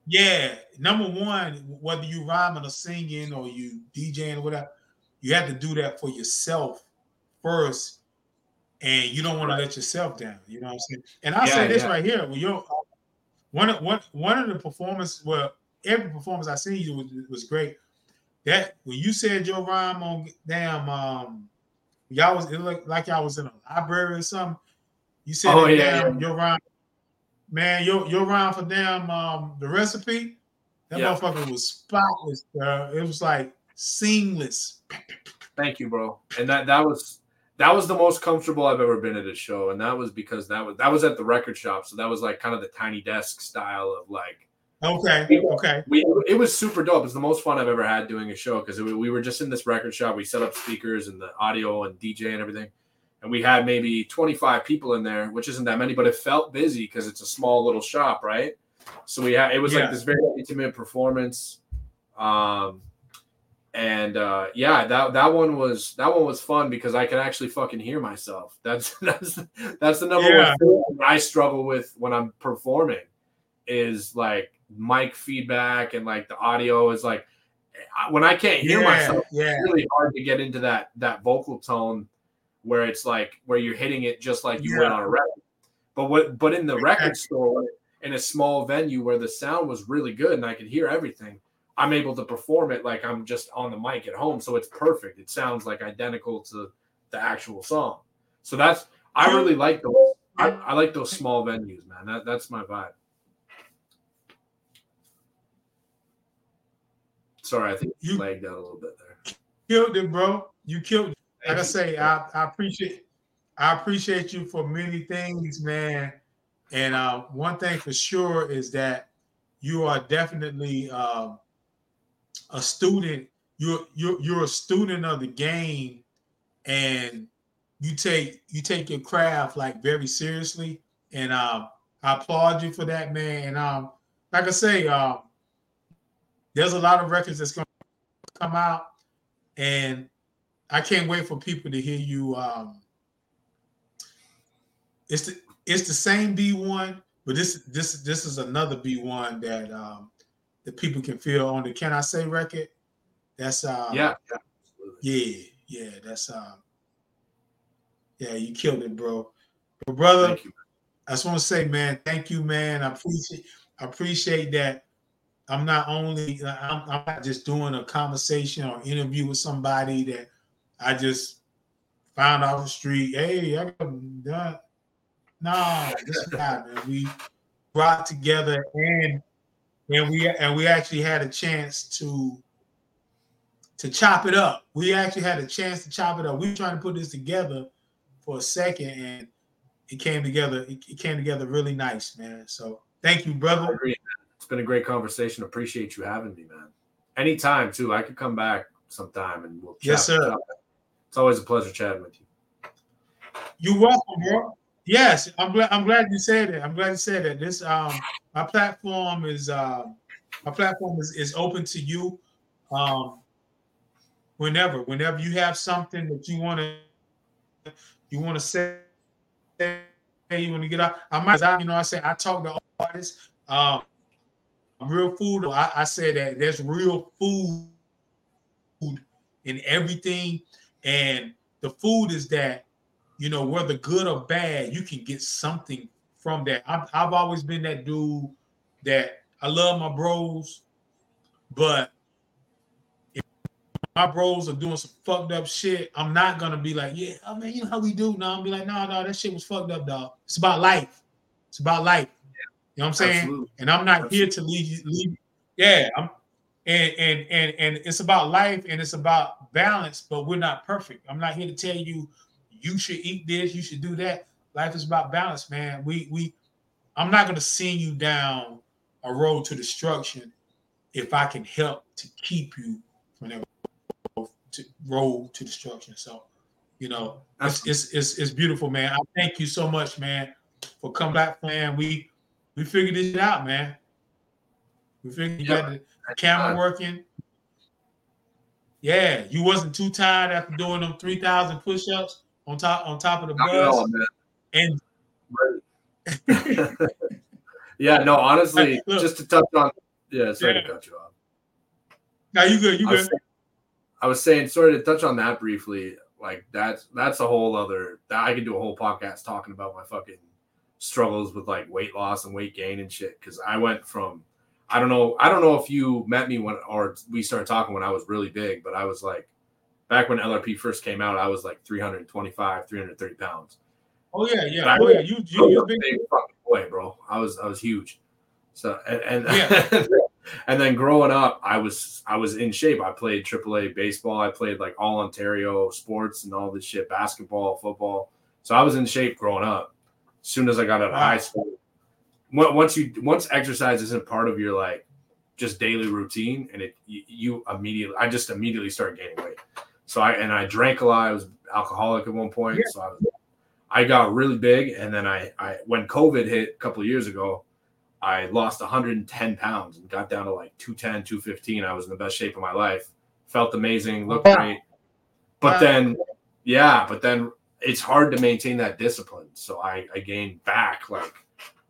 yeah. Number one, whether you rhyming or singing or you DJing or whatever, you have to do that for yourself first, and you don't want right. to let yourself down. You know what I'm saying? And I yeah, say this yeah. right here: when you're one of one one of the performance. Well, every performance I seen you was, was great. That when you said your rhyme on damn um y'all was it looked like y'all was in a library or something. You said oh, yeah, damn, yeah. your rhyme, man, your your rhyme for damn um the recipe. That yeah. motherfucker was spotless, bro. It was like seamless. Thank you, bro. And that that was that was the most comfortable I've ever been at a show, and that was because that was that was at the record shop, so that was like kind of the tiny desk style of like Okay. Okay. We, it was super dope. It's the most fun I've ever had doing a show because we were just in this record shop. We set up speakers and the audio and DJ and everything. And we had maybe 25 people in there, which isn't that many, but it felt busy because it's a small little shop, right? So we had it was yeah. like this very intimate performance. Um and uh yeah, that that one was that one was fun because I can actually fucking hear myself. That's that's that's the number yeah. one thing I struggle with when I'm performing is like mic feedback and like the audio is like when I can't hear yeah, myself, yeah. it's really hard to get into that that vocal tone where it's like where you're hitting it just like you yeah. would on a record. But what but in the record store in a small venue where the sound was really good and I could hear everything, I'm able to perform it like I'm just on the mic at home. So it's perfect. It sounds like identical to the actual song. So that's I really like those. I, I like those small venues, man. That that's my vibe. Sorry, I think you lagged out a little bit there. Killed it, bro. You killed it. Like I say, I, I appreciate I appreciate you for many things, man. And uh, one thing for sure is that you are definitely uh, a student. You're you're you're a student of the game, and you take you take your craft like very seriously. And uh, I applaud you for that, man. And um, like I say, uh, there's a lot of records that's going to come out, and I can't wait for people to hear you. Um, it's the it's the same B1 but this this this is another B1 that um that people can feel on the Can I Say record. That's um yeah, yeah, yeah, yeah that's um yeah, you killed it, bro. But brother, I just want to say, man, thank you, man. I appreciate I appreciate that. I'm not only I'm, I'm not just doing a conversation or interview with somebody that I just found off the street. Hey, I got done. no, this guy, man. We brought together and and we and we actually had a chance to to chop it up. We actually had a chance to chop it up. We were trying to put this together for a second, and it came together. It, it came together really nice, man. So thank you, brother. It's been a great conversation. Appreciate you having me, man. Anytime too. I could come back sometime and we'll. Yes, sir. It's always a pleasure chatting with you. You're welcome, bro. Yes, I'm glad. I'm glad you said it. I'm glad you said it. This um, my platform is uh, my platform is, is open to you. Um, whenever, whenever you have something that you want to, you want to say, you want to get out. I might, you know, I say I talk to artists. Um, real food. I, I say that there's real food in everything, and the food is that you know, whether good or bad, you can get something from that. I've, I've always been that dude that I love my bros, but if my bros are doing some fucked up shit, I'm not gonna be like, yeah, oh, I mean, you know how we do now. I'm be like, no, no, that shit was fucked up, dog. It's about life. It's about life. You know what I'm saying? Absolutely. And I'm not Absolutely. here to leave you. Leave, yeah, I'm and and and and it's about life and it's about balance, but we're not perfect. I'm not here to tell you you should eat this, you should do that. Life is about balance, man. We we I'm not gonna send you down a road to destruction if I can help to keep you from that to road to destruction. So, you know, it's, it's it's it's beautiful, man. I thank you so much, man, for coming back, man. We we figured it out, man. We figured you got the camera working. Yeah, you wasn't too tired after doing them three thousand push-ups on top on top of the bus. and yeah, no, honestly, Look, just to touch on yeah, sorry yeah. to cut you off. No, you good, you good. I was, saying, I was saying, sorry to touch on that briefly. Like that's that's a whole other that I could do a whole podcast talking about my fucking struggles with like weight loss and weight gain and shit. Cause I went from I don't know, I don't know if you met me when or we started talking when I was really big, but I was like back when LRP first came out, I was like 325, 330 pounds. Oh yeah, yeah. oh yeah, you you you big, fucking boy, bro. I was I was huge. So and and, yeah. and then growing up, I was I was in shape. I played AAA baseball. I played like all Ontario sports and all this shit, basketball, football. So I was in shape growing up. As soon as I got out of wow. high school, once you once exercise isn't part of your like just daily routine, and it you, you immediately I just immediately started gaining weight. So I and I drank a lot. I was alcoholic at one point. Yeah. So I, was, I got really big, and then I, I when COVID hit a couple years ago, I lost 110 pounds and got down to like 210, 215. I was in the best shape of my life. Felt amazing, looked yeah. great. But then, yeah, but then it's hard to maintain that discipline. So I, I gained back like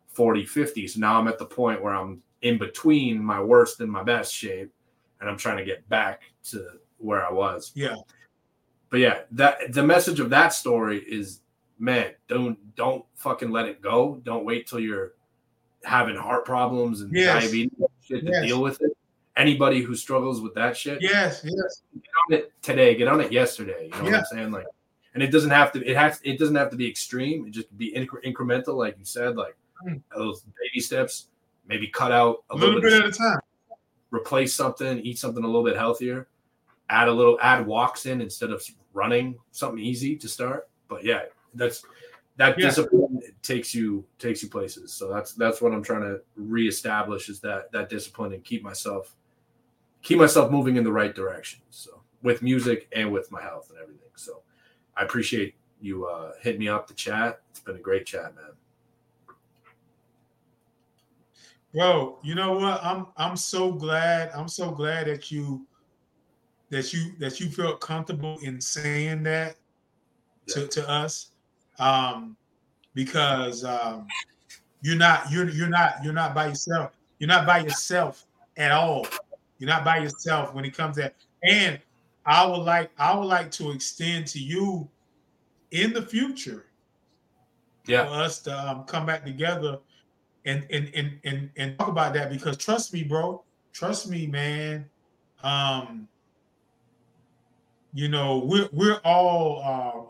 40, 50. So now I'm at the point where I'm in between my worst and my best shape, and I'm trying to get back to where I was. Yeah. But yeah, that the message of that story is man, don't don't fucking let it go. Don't wait till you're having heart problems and yes. diabetes shit to yes. deal with it. Anybody who struggles with that shit, yes, yes, get on it today. Get on it yesterday. You know yeah. what I'm saying? Like, and it doesn't have to. It has. It doesn't have to be extreme. It just be incre- incremental, like you said. Like mm. those baby steps. Maybe cut out a, a little, little, bit at a time. Replace something. Eat something a little bit healthier add a little add walks in instead of running something easy to start. But yeah that's that yeah. discipline takes you takes you places. So that's that's what i'm trying to reestablish is that that discipline and keep myself keep myself moving in the right direction. So with music and with my health and everything. So i appreciate you uh hit me up the chat. It's been a great chat man. Bro you know what? I'm i'm so glad i'm so glad that you that you that you felt comfortable in saying that to, to us um, because um, you're not you're you're not you're not by yourself. You're not by yourself at all. You're not by yourself when it comes to and I would like I would like to extend to you in the future yeah. for us to um, come back together and and and and and talk about that because trust me, bro. Trust me, man. Um, you know, we're we're all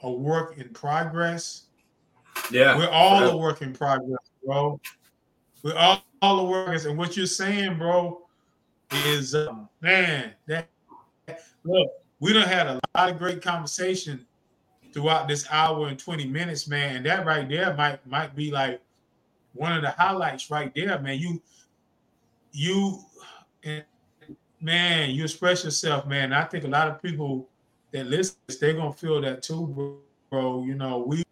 uh, a work in progress. Yeah, we're all a work in progress, bro. We're all, all the workers, and what you're saying, bro, is uh, man that look. We don't had a lot of great conversation throughout this hour and 20 minutes, man. And that right there might might be like one of the highlights right there, man. You you man, you express yourself, man. I think a lot of people that listen, they're gonna feel that too, bro. You know, we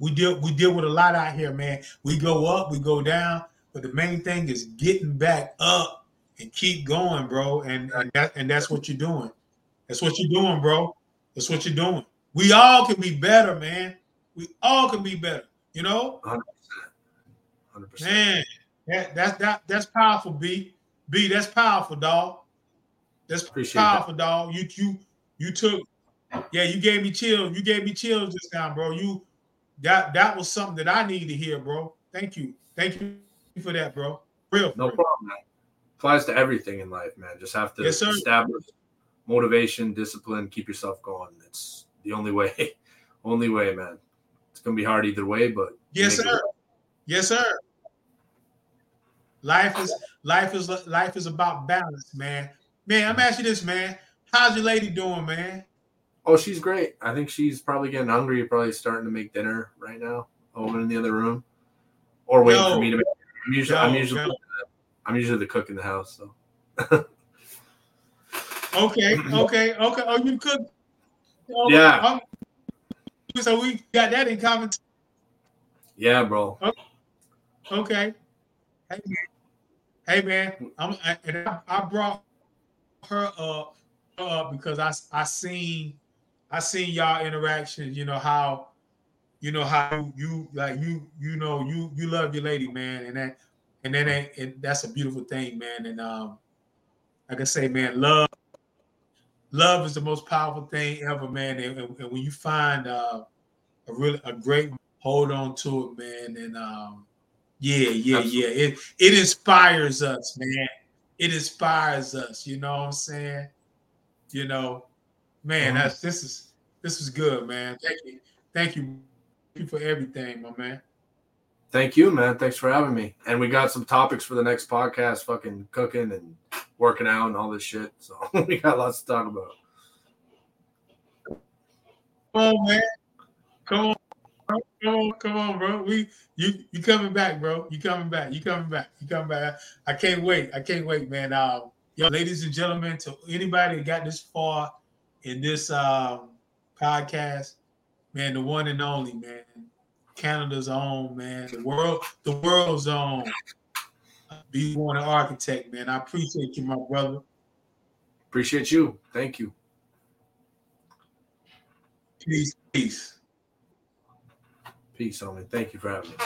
we deal we deal with a lot out here, man. We go up, we go down, but the main thing is getting back up and keep going, bro. And and, that, and that's what you're doing. That's what you're doing, bro. That's what you're doing. We all can be better, man. We all can be better. You know, 100%. 100%. Man, that that's that that's powerful, B. B, that's powerful, dog. That's Appreciate powerful, that. dog. You you you took, yeah, you gave me chills. You gave me chills just now, bro. You that that was something that I needed to hear, bro. Thank you, thank you for that, bro. Real, no problem. Man. Applies to everything in life, man. Just have to yes, establish motivation, discipline, keep yourself going. It's the only way. only way, man. It's gonna be hard either way, but yes, sir. Yes, sir. Life is life is life is about balance, man. Man, I'm asking you this, man. How's your lady doing, man? Oh, she's great. I think she's probably getting hungry. Probably starting to make dinner right now, over in the other room, or waiting yo, for me to make. I'm usually, yo, I'm usually, yo. I'm usually the cook in the house. So. okay, okay, okay. Oh, you cook. Oh, yeah. I'm, so we got that in common. Yeah, bro. Okay. okay. Hey, hey man, I'm, I, I brought her up, up because I I seen I seen y'all interactions. You know how, you know how you like you you know you you love your lady, man, and that and then and that's a beautiful thing, man. And um, like I say, man, love love is the most powerful thing ever, man. And, and, and when you find uh, a really a great hold on to it, man, and um, yeah, yeah, Absolutely. yeah. It it inspires us, man. It inspires us. You know what I'm saying? You know, man. Uh-huh. That's this is this is good, man. Thank you, thank you, thank you for everything, my man. Thank you, man. Thanks for having me. And we got some topics for the next podcast. Fucking cooking and working out and all this shit. So we got lots to talk about. Come on, man. Come on. Come on, come on, bro. We you you coming back, bro. You coming back. You coming back. You coming back. I can't wait. I can't wait, man. Um, yo, ladies and gentlemen, to anybody that got this far in this um podcast, man, the one and only, man. Canada's own, man. The world, the world's own. B1 architect, man. I appreciate you, my brother. Appreciate you. Thank you. Peace, peace. Peace, homie. Thank you for having me.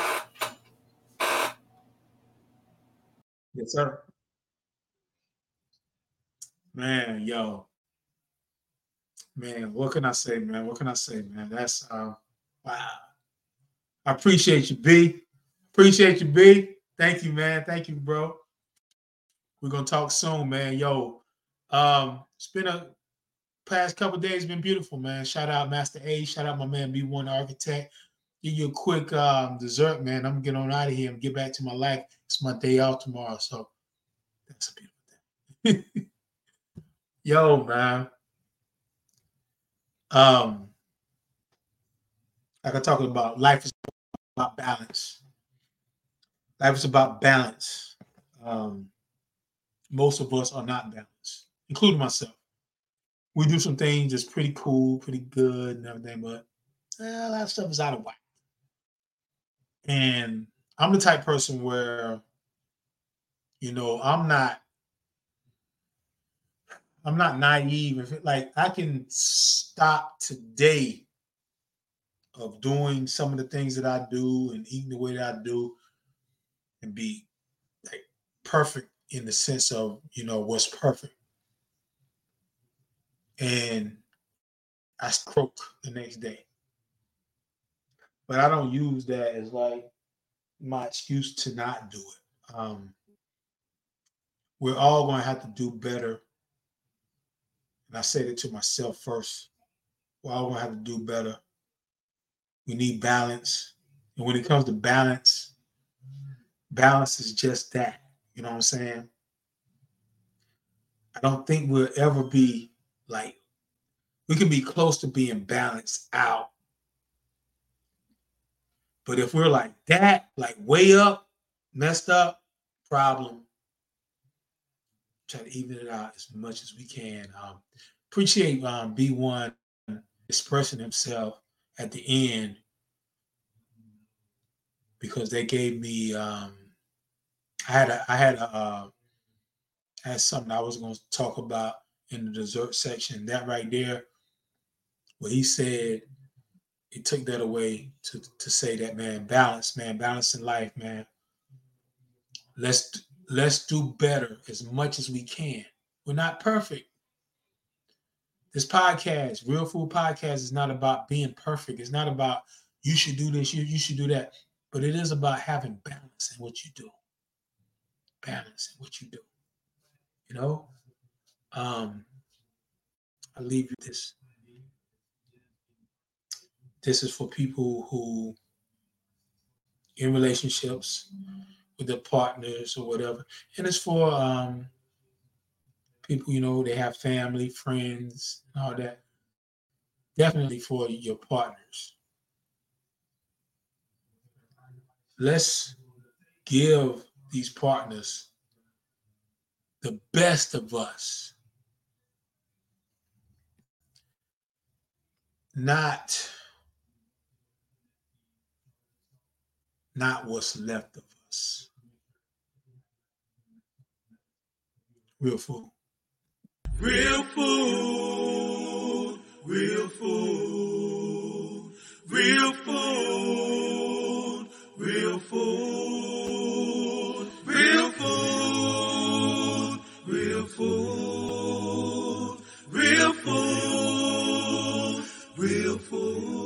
Yes, sir. Man, yo. Man, what can I say, man? What can I say, man? That's uh wow. I appreciate you, B. Appreciate you, B. Thank you, man. Thank you, bro. We're gonna talk soon, man. Yo, um, it's been a past couple days, been beautiful, man. Shout out Masta Ace, shout out my man B1 Architect give you a quick um, dessert, man. I'm gonna get on out of here and get back to my life. It's my day off tomorrow, so that's a beautiful thing. Yo, man. Um, like I talk about, life is about balance. Life is about balance. Um, most of us are not balanced, including myself. We do some things that's pretty cool, pretty good, and everything, but eh, a lot of stuff is out of whack. And I'm the type person where, you know, I'm not I'm not naive. If it, like I can stop today of doing some of the things that I do and eating the way that I do and be like perfect in the sense of you know what's perfect. And I croak the next day. But I don't use that as like my excuse to not do it. Um, we're all going to have to do better. And I said it to myself first. We're all going to have to do better. We need balance. And when it comes to balance, balance is just that. You know what I'm saying? I don't think we'll ever be like, we can be close to being balanced out. But if we're like that, like way up, messed up, problem, try to even it out as much as we can. Um, appreciate um, B1 expressing himself at the end because they gave me um, I had a I had a uh, I had something I was going to talk about in the dessert section. That right there, what he said, he took that away to to say that man, balance, man, balance in life, man. Let's let's do better as much as we can. We're not perfect. This podcast, Real Food Podcast, is not about being perfect. It's not about you should do this, you, you should do that. But it is about having balance in what you do. Balance in what you do. You know? Um, I leave you this. This is for people who in relationships with their partners or whatever. And it's for um, people, you know, they have family, friends, and all that. Definitely for your partners. Let's give these partners the best of us. Not, not what's left of us. real food. Real food, real food, real food, real food, real food, real food, real food, real food.